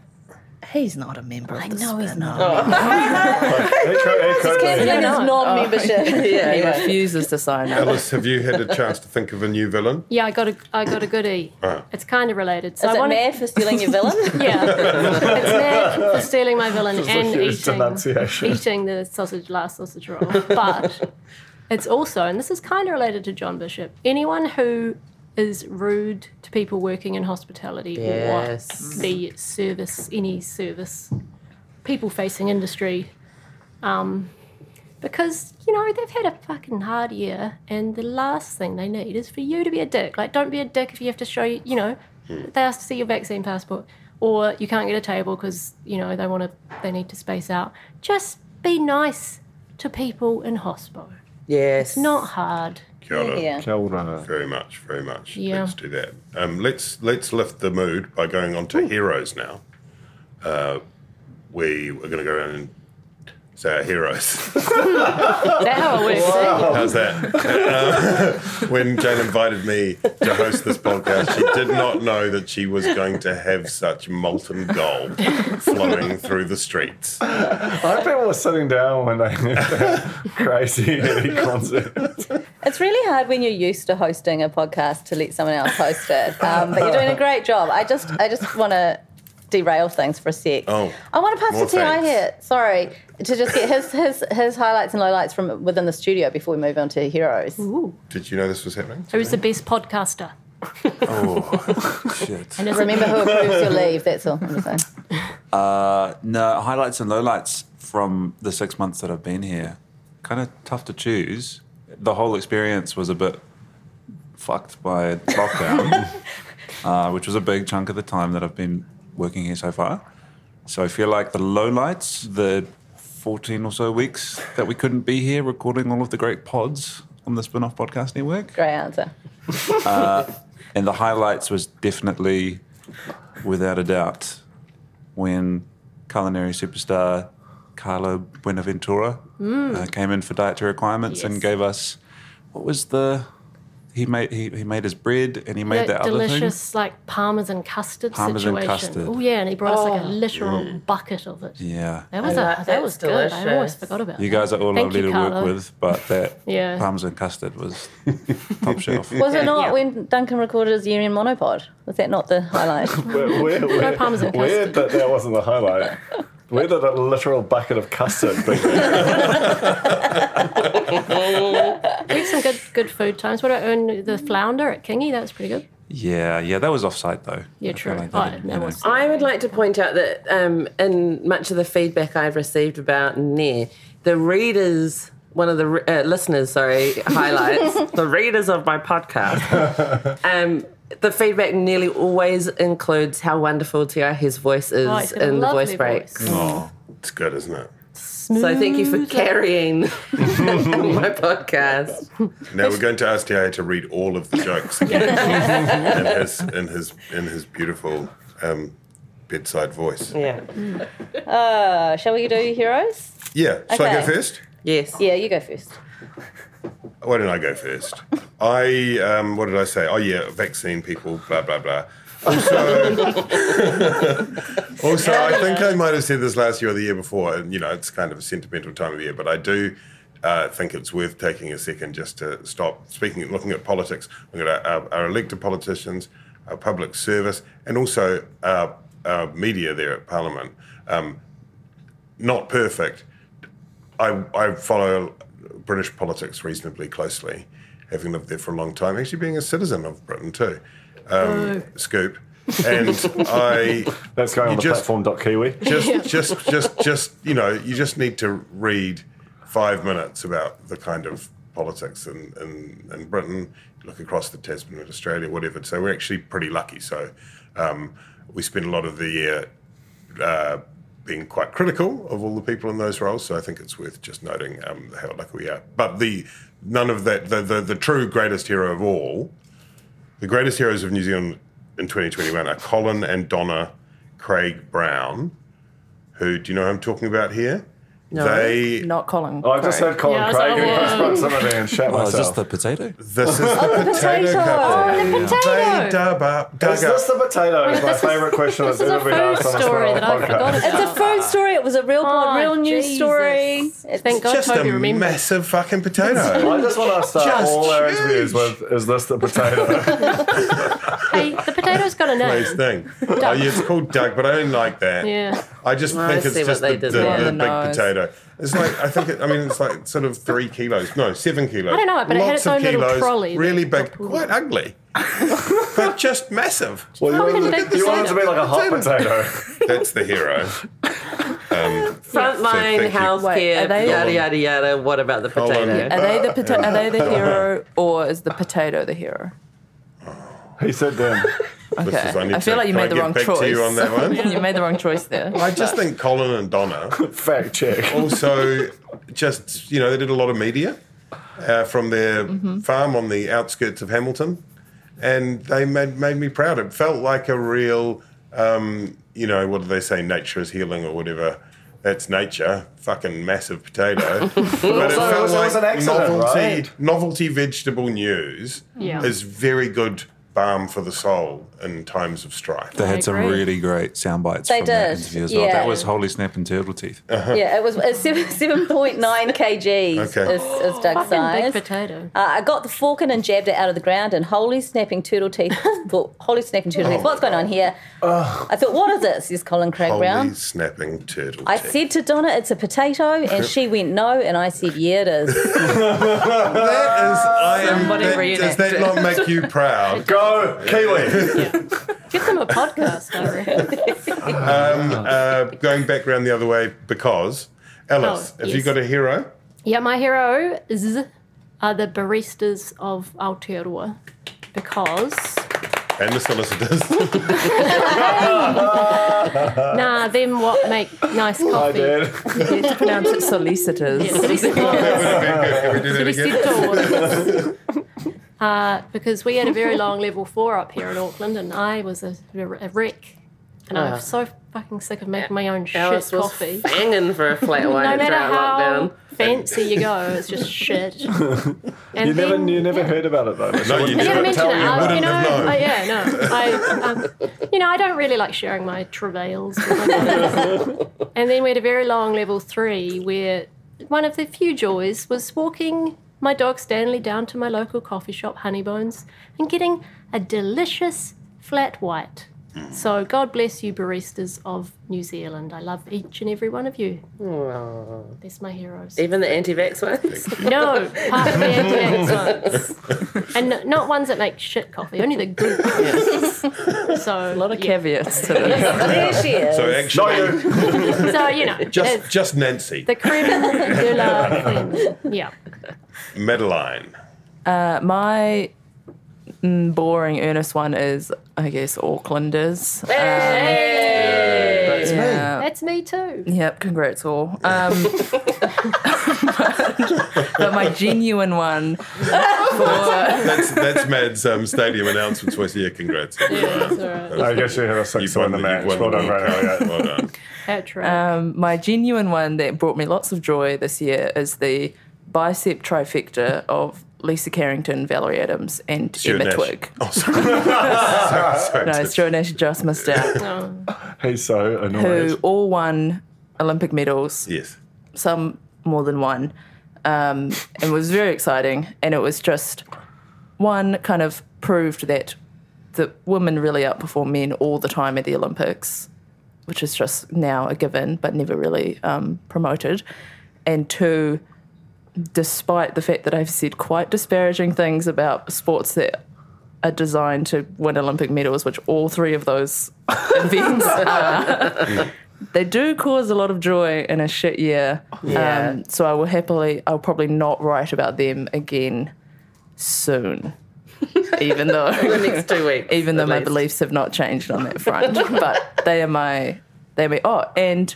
He's not a member. Of I the know he's not. He could- he could. Cancelling his non-membership. Yeah, He yeah. refuses to sign up. Alice, have you had a chance to think of a new villain? Yeah, I got a I got a goodie. Alright. It's kind of related. So Is I it wanna- mad for stealing your villain? Yeah, it's mad for stealing my villain Just and eating eating the sausage last sausage roll. But it's also, and this is kind of related to John Bishop. Anyone who is rude to people working in hospitality Yes. or the service, any service, people facing industry, um, because you know they've had a fucking hard year, and the last thing they need is for you to be a dick. Like, don't be a dick if you have to show you, know, they ask to see your vaccine passport, or you can't get a table because you know they want to, they need to space out. Just be nice to people in hospo. Yes. It's not hard. Kia ora. yeah. Kia ora. Very much, very much. Yeah. Let's do that. Um, let's let's lift the mood by going on to heroes now. Uh, we are going to go around and say our heroes. Is that how it works? eh? How's that? Uh, when Jane invited me to host this podcast, she did not know that she was going to have such molten gold flowing through the streets. I hope people were sitting down when they had that crazy heavy concert. It's really hard when you're used to hosting a podcast to let someone else host it. Um, but you're doing a great job. I just, I just want to derail things for a sec. Oh, I want to pass more to Ti thanks. here. Sorry to just get his his his highlights and lowlights from within the studio before we move on to heroes. Did you know this was happening? Who's the best podcaster? Oh, shit. And is Remember who approves your leave. That's all I'm just saying. Uh, no, highlights and lowlights from the six months that I've been here. Kind of tough to choose. The whole experience was a bit fucked by lockdown, uh, which was a big chunk of the time that I've been working here so far. So I feel like the lowlights, the 14 or so weeks that we couldn't be here recording all of the great pods on the Spin Off Podcast Network. Great answer. And the highlights was definitely, without a doubt, when culinary superstar Carlo Buenaventura uh, came in for dietary requirements and gave us what was the he made he, he made his bread and he made that that other thing. delicious like parmesan custard Parmesan situation. custard. Oh yeah, and he brought us like a Oh. literal mm. bucket of it. Yeah. That was Oh, a, that- that that's was good. I delicious. almost forgot about that. You that. guys are all Thank lovely you, to work with, but that Yeah. parmesan custard was top shelf. Was it not Yeah. when Duncan recorded his year in monopod? Was that not the highlight? Weird, weird, weird, parmesan weird that that wasn't the highlight. Weird that a literal bucket of custard. Big We had some good good food times. What about earn the flounder at Kingy? That was pretty good. Yeah, yeah, that was off-site though. Yeah, I true. like Oh, that, that you know. was- I would like to point out that um, in much of the feedback I've received about Nair, the readers, one of the uh, listeners, sorry, highlights, the readers of my podcast, um, the feedback nearly always includes how wonderful Tia his voice is Oh, he's got a in the voice breaks. voice. Oh, it's good, isn't it? So thank you for carrying my podcast. Now we're going to ask Tia to read all of the jokes in his in his in his beautiful um, bedside voice. Yeah. Uh, shall we do heroes? Yeah. Shall I go first? Yes. Yeah, you go first. Why don't I go first? I um, what did I say? Oh yeah, vaccine people, blah blah blah. Also, also, I think I might have said this last year or the year before, and you know, it's kind of a sentimental time of year, but I do uh, think it's worth taking a second just to stop speaking, looking at politics, looking at our, our elected politicians, our public service, and also our, our media there at Parliament. Um, not perfect, I, I follow British politics reasonably closely, having lived there for a long time, actually being a citizen of Britain too. Um, scoop. and I That's going You on the just- platform.kiwi. just just just just you know you just need to read five minutes about the kind of politics in, in, in Britain look across the Tasman and Australia whatever so we're actually pretty lucky so um, we spend a lot of the year uh, being quite critical of all the people in those roles so I think it's worth just noting um, how lucky we are but the none of that the, the, the true greatest hero of all the greatest heroes of New Zealand in 2021 are Colin and Donna Craig Brown, who, do you know who I'm talking about here? No. They, Not Colin. Oh, I just Craig. heard Colin Yeah, I was Craig like, in close whoa. proximity and shat Oh, is this the potato? this is oh, the the potato, potato. couple. Oh, the potato. They dug up, dug Is this the potato? Is my This is- favourite question this that's is a ever been food asked on story that I forgot podcast. It's a food story. It was a real, Oh, real news Jesus. story. Thank God Just Toby a remembered. massive fucking potato. I just want to start Just all our interviews with, is this the potato? Hey, the potato's got a Nice name. thing. Oh, yeah, it's called Doug, but I don't like that. Yeah. I just Well, I think it's just they the, the, there. the The big potato. It's like I think it, I mean it's like sort of three kilos, no, seven kilos. I don't know, but it had Lots its of own little kilos, trolley really big, quite ugly, but just massive. well, you, Fucking wanted, big you wanted to be like a hot potato. potato. That's the hero. Um, so Frontline thank you. healthcare, Wait, they- yada yada yada. What about the Colin. potato? Are they the pota- Are they the uh, hero, uh, uh. or is the potato the hero? he said them. This Okay, is- I need I feel to- like you can I made the wrong back to choice. you on that one? you made the wrong choice there. I just think Colin and Donna Fact check. also just you know they did a lot of media uh, from their Mm-hmm. farm on the outskirts of Hamilton, and they made made me proud. It felt like a real um, you know what do they say? Nature is healing or whatever. That's nature, fucking massive potato. but it Also, it felt was- it was like an accident, novelty, right? novelty vegetable news Yeah. is very good balm for the soul in times of strife. They had some really great sound bites They from that did, interview as well. yeah. That was Holy Snap and Turtle Teeth. Yeah, it was it's seven seven point nine kgs Okay. is, is Doug's Fucking big potato. Uh, I got the fork in and jabbed it out of the ground, and holy snapping turtle teeth! thought, holy snapping turtle teeth! What's going on here? I thought, what is this? Says Colin Craig Holy Brown. snapping turtle. I teeth. said to Donna, "It's a potato," and she went no, and I said, "Yeah, it is." that is. I am. Somebody That, does reenact that it. not make you proud? Go, Kiwi. Give them a podcast, I um, uh, going back around the other way because Alice, Oh, have you got a hero? Yeah, my hero is are the baristas of Aotearoa because And the solicitors. nah, them what make nice I coffee. did. You have to pronounce it solicitors. Yeah, That solicitors. would have been good. Can we do that again? Solicitors. Uh, because we had a very long level four up here in Auckland, and I was a, a wreck. And I'm so fucking sick of making my own shit Alice was coffee. banging for a flat white no matter how lockdown. fancy you go, it's just shit. And You never, you never heard about it though. No, you I never never. mentioned it. you I- you know, have. I, yeah, no. I, um, you know, I don't really like sharing my travails. With others. and then we had a very long level three where one of the few joys was walking my dog Stanley down to my local coffee shop, Honeybones, and getting a delicious flat white. So God bless you, baristas of New Zealand. I love each and every one of you. That's my heroes. Even the anti-vax ones. No, part of the anti-vax ones. And no- not ones that make shit coffee, only the good ones. So, A lot of yeah. caveats to this. there she is. So actually, So, you know, just just Nancy, the creme de la creme. Yeah. Madeline. Uh, my mm, boring, earnest one is, I guess, Aucklanders. Um, That's me. yeah. That's me too. Yep, congrats all. Um, but my genuine one for That's that's Mad's um, stadium announcements voice. Yeah, congrats. I guess you had a six You've won the, the match. won Well the done, World Radio. Cup. Well done. That's right. um, my genuine one that brought me lots of joy this year is the bicep trifecta of Lisa Carrington, Valerie Adams, and Stuart Emma Nash. Twigg. Oh, sorry. sorry, sorry. No, Stuart Nash just missed out. Oh. He's so who all won Olympic medals, Yes. some more than one. Um, and it was very exciting. And it was just one kind of proved that the women really outperform men all the time at the Olympics, which is just now a given, but never really um, promoted. And two, despite the fact that I've said quite disparaging things about sports that are designed to win Olympic medals, which all three of those events are. They do cause a lot of joy in a shit year. Yeah. Um, so I will happily, I'll probably not write about them again soon. even though the next two weeks. even though at my beliefs have not changed on that front. but they are my they are my oh, and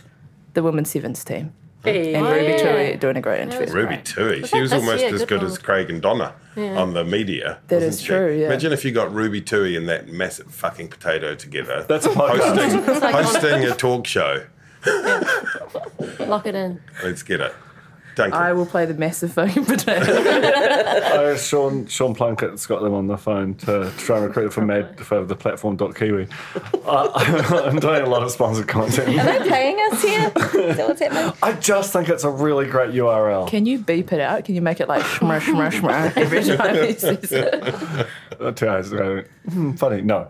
the women's sevens team. Hey. And Oh, Ruby yeah. Tui doing a great interview. Ruby Tui. She was almost yeah, as good good one. as Craig and Donna on the media. That wasn't is she? true, yeah. Imagine if you got Ruby Tui and that massive fucking potato together. That's a podcast. hosting, hosting a talk show. Lock it in. Let's get it. Duncan. I will play the massive fucking potato. Oh, Sean Sean Plunket's got them on the phone to try and recruit for Mad for the platform.kiwi. Uh, I'm doing a lot of sponsored content. Are they paying us here? Is that what's happening? I just think it's a really great URL. Can you beep it out? Can you make it like shmur shmur shmur every time he says it? Two hours ago. Hmm, funny, no.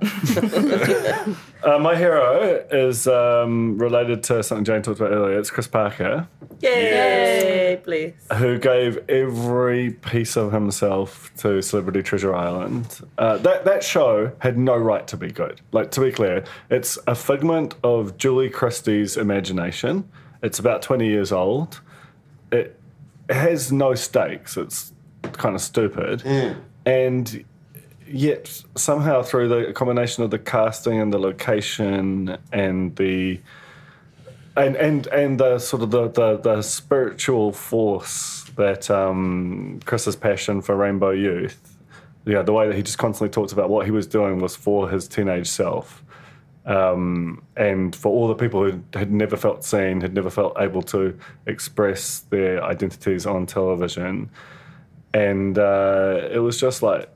uh, my hero is um, related to something Jane talked about earlier. It's Chris Parker, Yay, please. who gave every piece of himself to Celebrity Treasure Island. Uh, that that show had no right to be good. Like to be clear, it's a figment of Julie Christie's imagination. It's about twenty years old. It has no stakes. It's kind of stupid, and yet somehow through the combination of the casting and the location and the and and and the sort of the the, the spiritual force that um, Chris's passion for rainbow youth, yeah, the way that he just constantly talked about what he was doing was for his teenage self, um, and for all the people who had never felt seen, had never felt able to express their identities on television, and uh, it was just like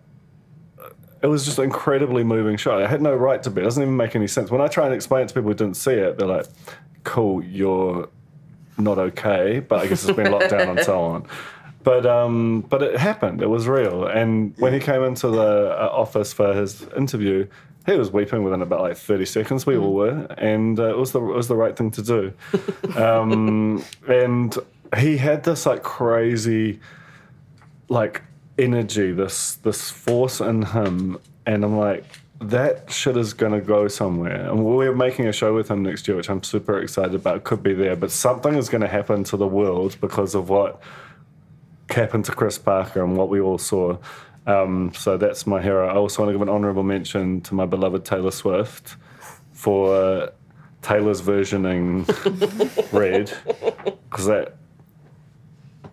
it was just an incredibly moving show. I had no right to be. It doesn't even make any sense. When I try and explain it to people who didn't see it, they're like, cool, you're not okay, but I guess it's been locked down and so on. But um, but it happened. It was real. And when he came into the uh, office for his interview, he was weeping within about like thirty seconds. We all were, and uh, it was the it was the right thing to do. um, and he had this like crazy like energy, this this force in him, and I'm like, that shit is gonna go somewhere. And we're making a show with him next year, which I'm super excited about. Could be there, but something is gonna happen to the world because of what happened to Chris Parker and what we all saw. Um, so that's my hero. I also want to give an honourable mention to my beloved Taylor Swift for Taylor's versioning Red, because that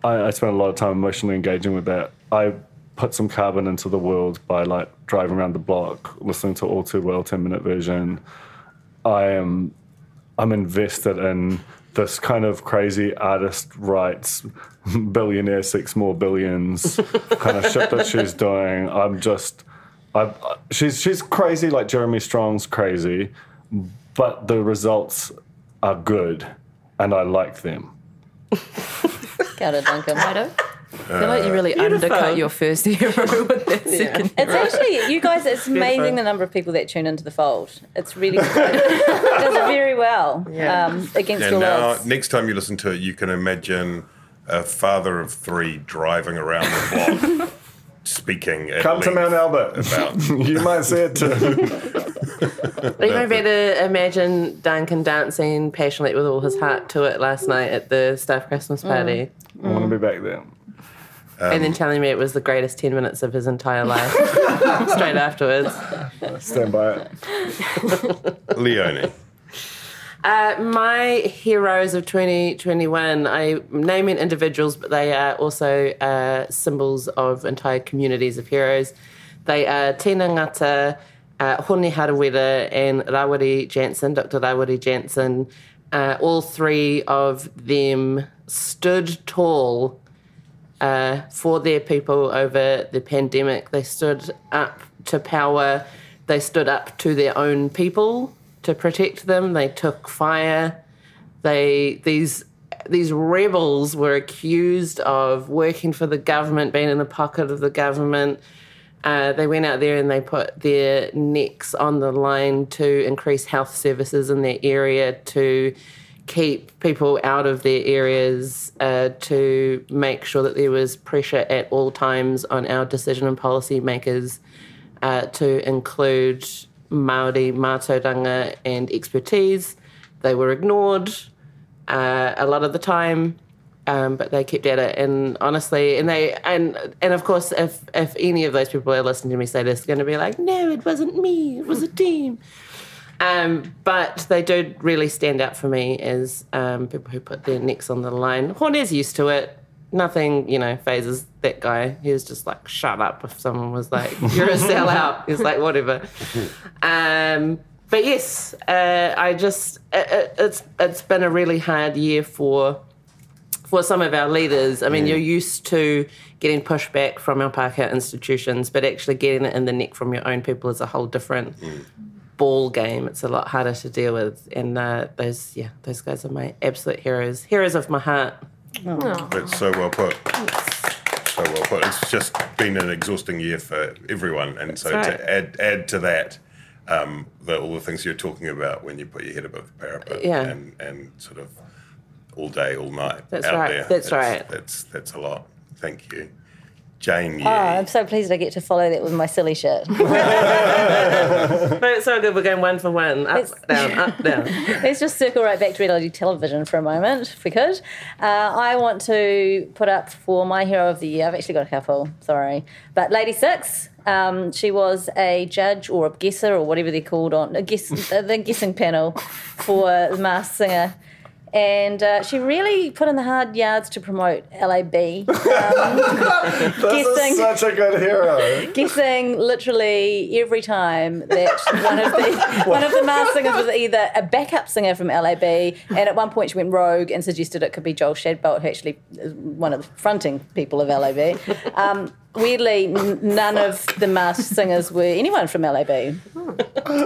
I, I spent a lot of time emotionally engaging with that. I put some carbon into the world by like driving around the block, listening to All Too Well 10 minute version. I am I'm invested in this kind of crazy artist rights billionaire six more billions kind of shit that she's doing. I'm just I she's she's crazy like Jeremy Strong's crazy, but the results are good and I like them. Got it, Duncan. Righto. I feel like you really undercut your first hero with that second. It's actually, you guys, it's amazing the number of people that tune into the fold. It's really good. it does very well Yeah. um, against and your now, odds. next time you listen to it, you can imagine a father of three driving around the block, speaking. At Come to Mount Albert. About you might see it too. Even better, imagine Duncan dancing passionately with all his heart to it last night at the staff Christmas party. I want to be back there. And then telling me it was the greatest 10 minutes of his entire life straight afterwards. Stand by it. Leonie. Uh, my heroes of 2021, I naming individuals, but they are also uh, symbols of entire communities of heroes. They are Tina Ngata, uh, Hone Harawira, and Rawiri Jansen, Dr. Rawiri Jansen. Uh, all three of them stood tall uh, for their people over the pandemic. They stood up to power. They stood up to their own people to protect them. They took fire. They these these rebels were accused of working for the government, being in the pocket of the government. Uh, they went out there and they put their necks on the line to increase health services in their area, to keep people out of their areas, uh, to make sure that there was pressure at all times on our decision and policy makers uh, to include Maori mātauranga and expertise. They were ignored uh, a lot of the time, um, but they kept at it. And honestly, and they and and of course, if if any of those people are listening to me say this, they're going to be like, "No, it wasn't me. It was a team." Um, but they do really stand out for me as um, people who put their necks on the line. Hone's used to it. Nothing, you know, phases that guy. He was just like, shut up if someone was like, you're a sellout. He's like, whatever. Um, but yes, uh, I just, it, it, it's it's been a really hard year for for some of our leaders. I mean, you're used to getting pushback from our Pākehā institutions, but actually getting it in the neck from your own people is a whole different ball game. It's a lot harder to deal with. And uh, those, yeah, those guys are my absolute heroes, heroes of my heart. That's so well put. So well put. It's just been an exhausting year for everyone, and so right. to add add to that, um, the, all the things you're talking about when you put your head above the parapet, Yeah. and and sort of all day, all night. That's out right. There. That's right. That's that's a lot. Thank you, Jane. Oh, I'm so pleased I get to follow that with my silly shit. But it's so good. We're going one for one, up, down, up, down. Let's just circle right back to reality television for a moment, if we could. Uh, I want to put up for my hero of the year. I've actually got a couple, sorry. But Lady Six, um, she was a judge or a guesser or whatever they're called on a guess, uh, the guessing panel for The Masked Singer. And uh, she really put in the hard yards to promote LAB. Um, This guessing, is such a good hero. guessing literally every time that one of the one of the masked singers was either a backup singer from LAB, and at one point she went rogue and suggested it could be Joel Shadbolt, who actually is one of the fronting people of LAB. Um, weirdly, n- none of the masked singers were anyone from LAB,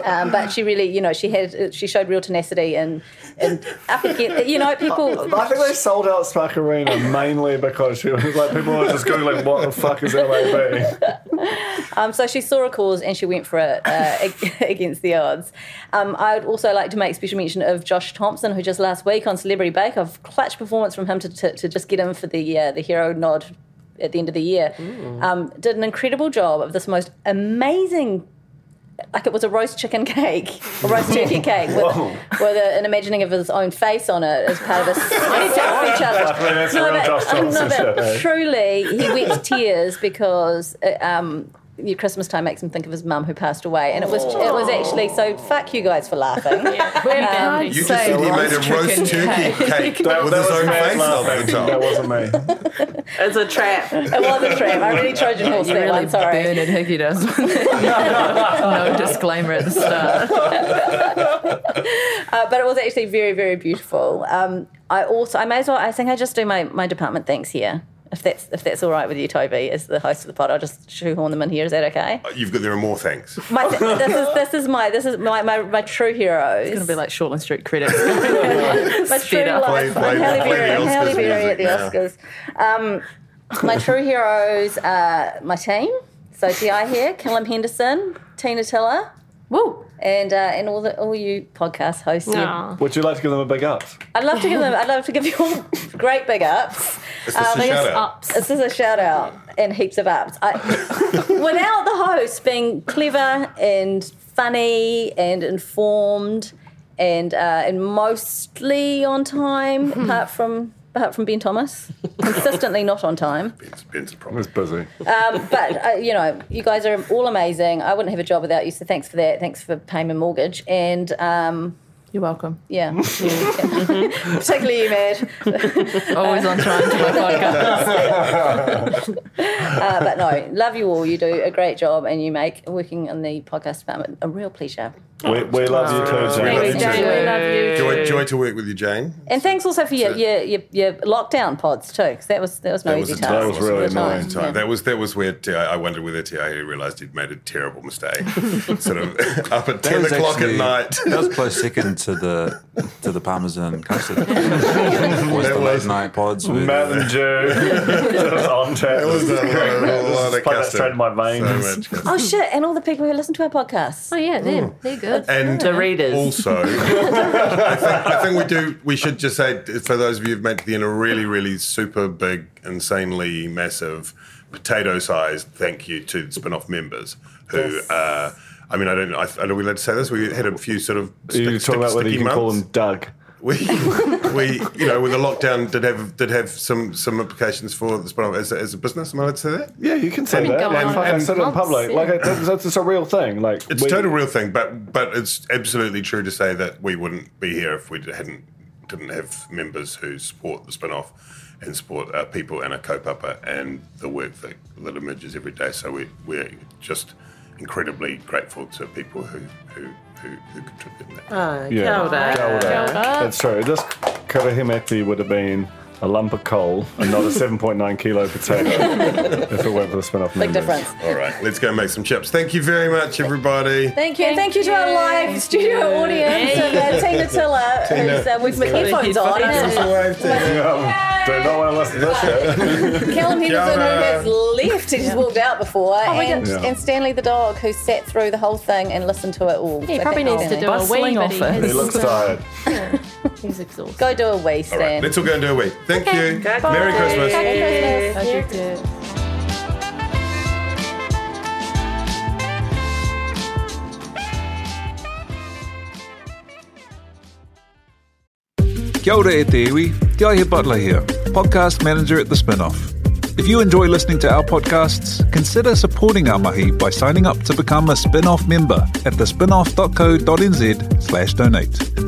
um, but she really, you know, she had she showed real tenacity and and up again, you know, people. I think they sold out Spark Arena mainly because she was like people were just googling what the fuck is LAB. Um, so she saw a cause and she went for it uh, against the odds. Um, I would also like to make special mention of Josh Thompson, who just last week on Celebrity Bake Off, clutch performance from him to, to, to just get him for the uh, the hero nod at the end of the year. Um, did an incredible job of this most amazing. Like it was a roast chicken cake, a roast turkey cake with, with a, an imagining of his own face on it as part of a selfie challenge. I mean, that's a real but, no, but truly, he wept tears because uh, um, your Christmas time makes him think of his mum who passed away, and it was it was actually so. Fuck you guys for laughing. Um, You just said he made a roast turkey cake That, with that his was own Matt face on laughing. the top. That wasn't me. It's a trap. it was a trap. I really Trojan horse You that really one. Sorry. Bernard Hickey does. no disclaimer at the start. Uh, but it was actually very, very beautiful. Um, I also, I may as well, I think I just do my, my department thanks here. If that's if that's all right with you, Toby, as the host of the pod, I'll just shoehorn them in here. Is that okay? You've got there are more things. My, th- this is this is my this is my my, my true heroes. It's going to be like Shortland Street credits. my true Speed up. life. Play- play- Halle Berry, Halle Berry at the music Oscars. Um, my true heroes are my team. So Di here, Callum Henderson, Tina Tiller, Woo! And uh, and all the all you podcast hosts. here. Aw. Would you like to give them a big up? I'd love to give them. I'd love to give you all great big ups. Is this a Um, shout out? Ups. This is a shout out and heaps of ups. I, without the host being clever and funny and informed and uh, and mostly on time, apart from apart from Ben Thomas, consistently not on time. Ben's, Ben's a I problem. was busy. Um, but uh, you know, you guys are all amazing. I wouldn't have a job without you, so thanks for that. Thanks for paying my mortgage and. Um, You're welcome. yeah, particularly you, Matt. Always on time to my podcast. Uh, but no, love you all. You do a great job, and you make working in the podcast department a real pleasure. We, oh, we love you too, Thanks, Jane. Jane. We love you. Joy, joy to work with you, Jane. And thanks also for your your, your, your lockdown pods too, because that was that was no That was easy a task. That was really At annoying time. yeah. That was that was where Ti, I wondered whether Ti realised he'd made a terrible mistake. sort of up at ten o'clock actually- at night. That was close second to the to the Parmesan custard. was the late night pods with Matt and Jew. just on tap. It was a lot, lot of Put custard. straight in my veins. So. Oh shit! And all the people who listen to our podcasts. Oh yeah, them. Mm. They're good. And The readers. also, I think, I think we do. We should just say for those of you who've made it the end, a really, really super big, insanely massive, potato-sized thank you to the spin-off members. who. Uh, I mean, I don't. I, I don't. We allowed to say this. We had a few sort of. Are you stick- talking about whether you sticky can call months. him Doug? We, we, you know, with the lockdown, did have did have some some implications for the spin-off as, a- as a business. Am I allowed to say that? Yeah, you can say mean, that. go Like, on. fuck, And- said it in public. yeah. Like, it, it's, it's a real thing. Like, It's we- a total real thing, but but it's absolutely true to say that we wouldn't be here if we hadn't didn't have members who support the spin-off and support our people and our kaupapa and the work that, that emerges every day. So we we're just incredibly grateful to people who who who, who contribute in that. Oh, Yeah. kia ora. Kia ora. Kia ora. That's true. This Kirihimete would have been a lump of coal and not a 7.9 kilo potato if it weren't for the spin-off Big members. difference. All right, let's go make some chips. Thank you very much, everybody. Thank you. and Thank you to our live studio audience and uh, Tina Tiller, who's uh, with headphones on. Yeah, do not want to listen to this shit. Callum Henderson, who ora. has left, he just walked out before, and, Yeah. and Stanley the dog, who sat through the whole thing and listened to it all. He So probably needs you, to do a wee, but he office. He looks tired. He's exhausted. Go do a wee, All right, Stan. let's all go and do a week. Thank you. Merry Christmas. Happy Christmas. Christmas. Kia ora e te iwi, Te Aihe Butler here, podcast manager at The Spinoff. If you enjoy listening to our podcasts, consider supporting our mahi by signing up to become a spin-off member at thespinoff.co.nz slash donate.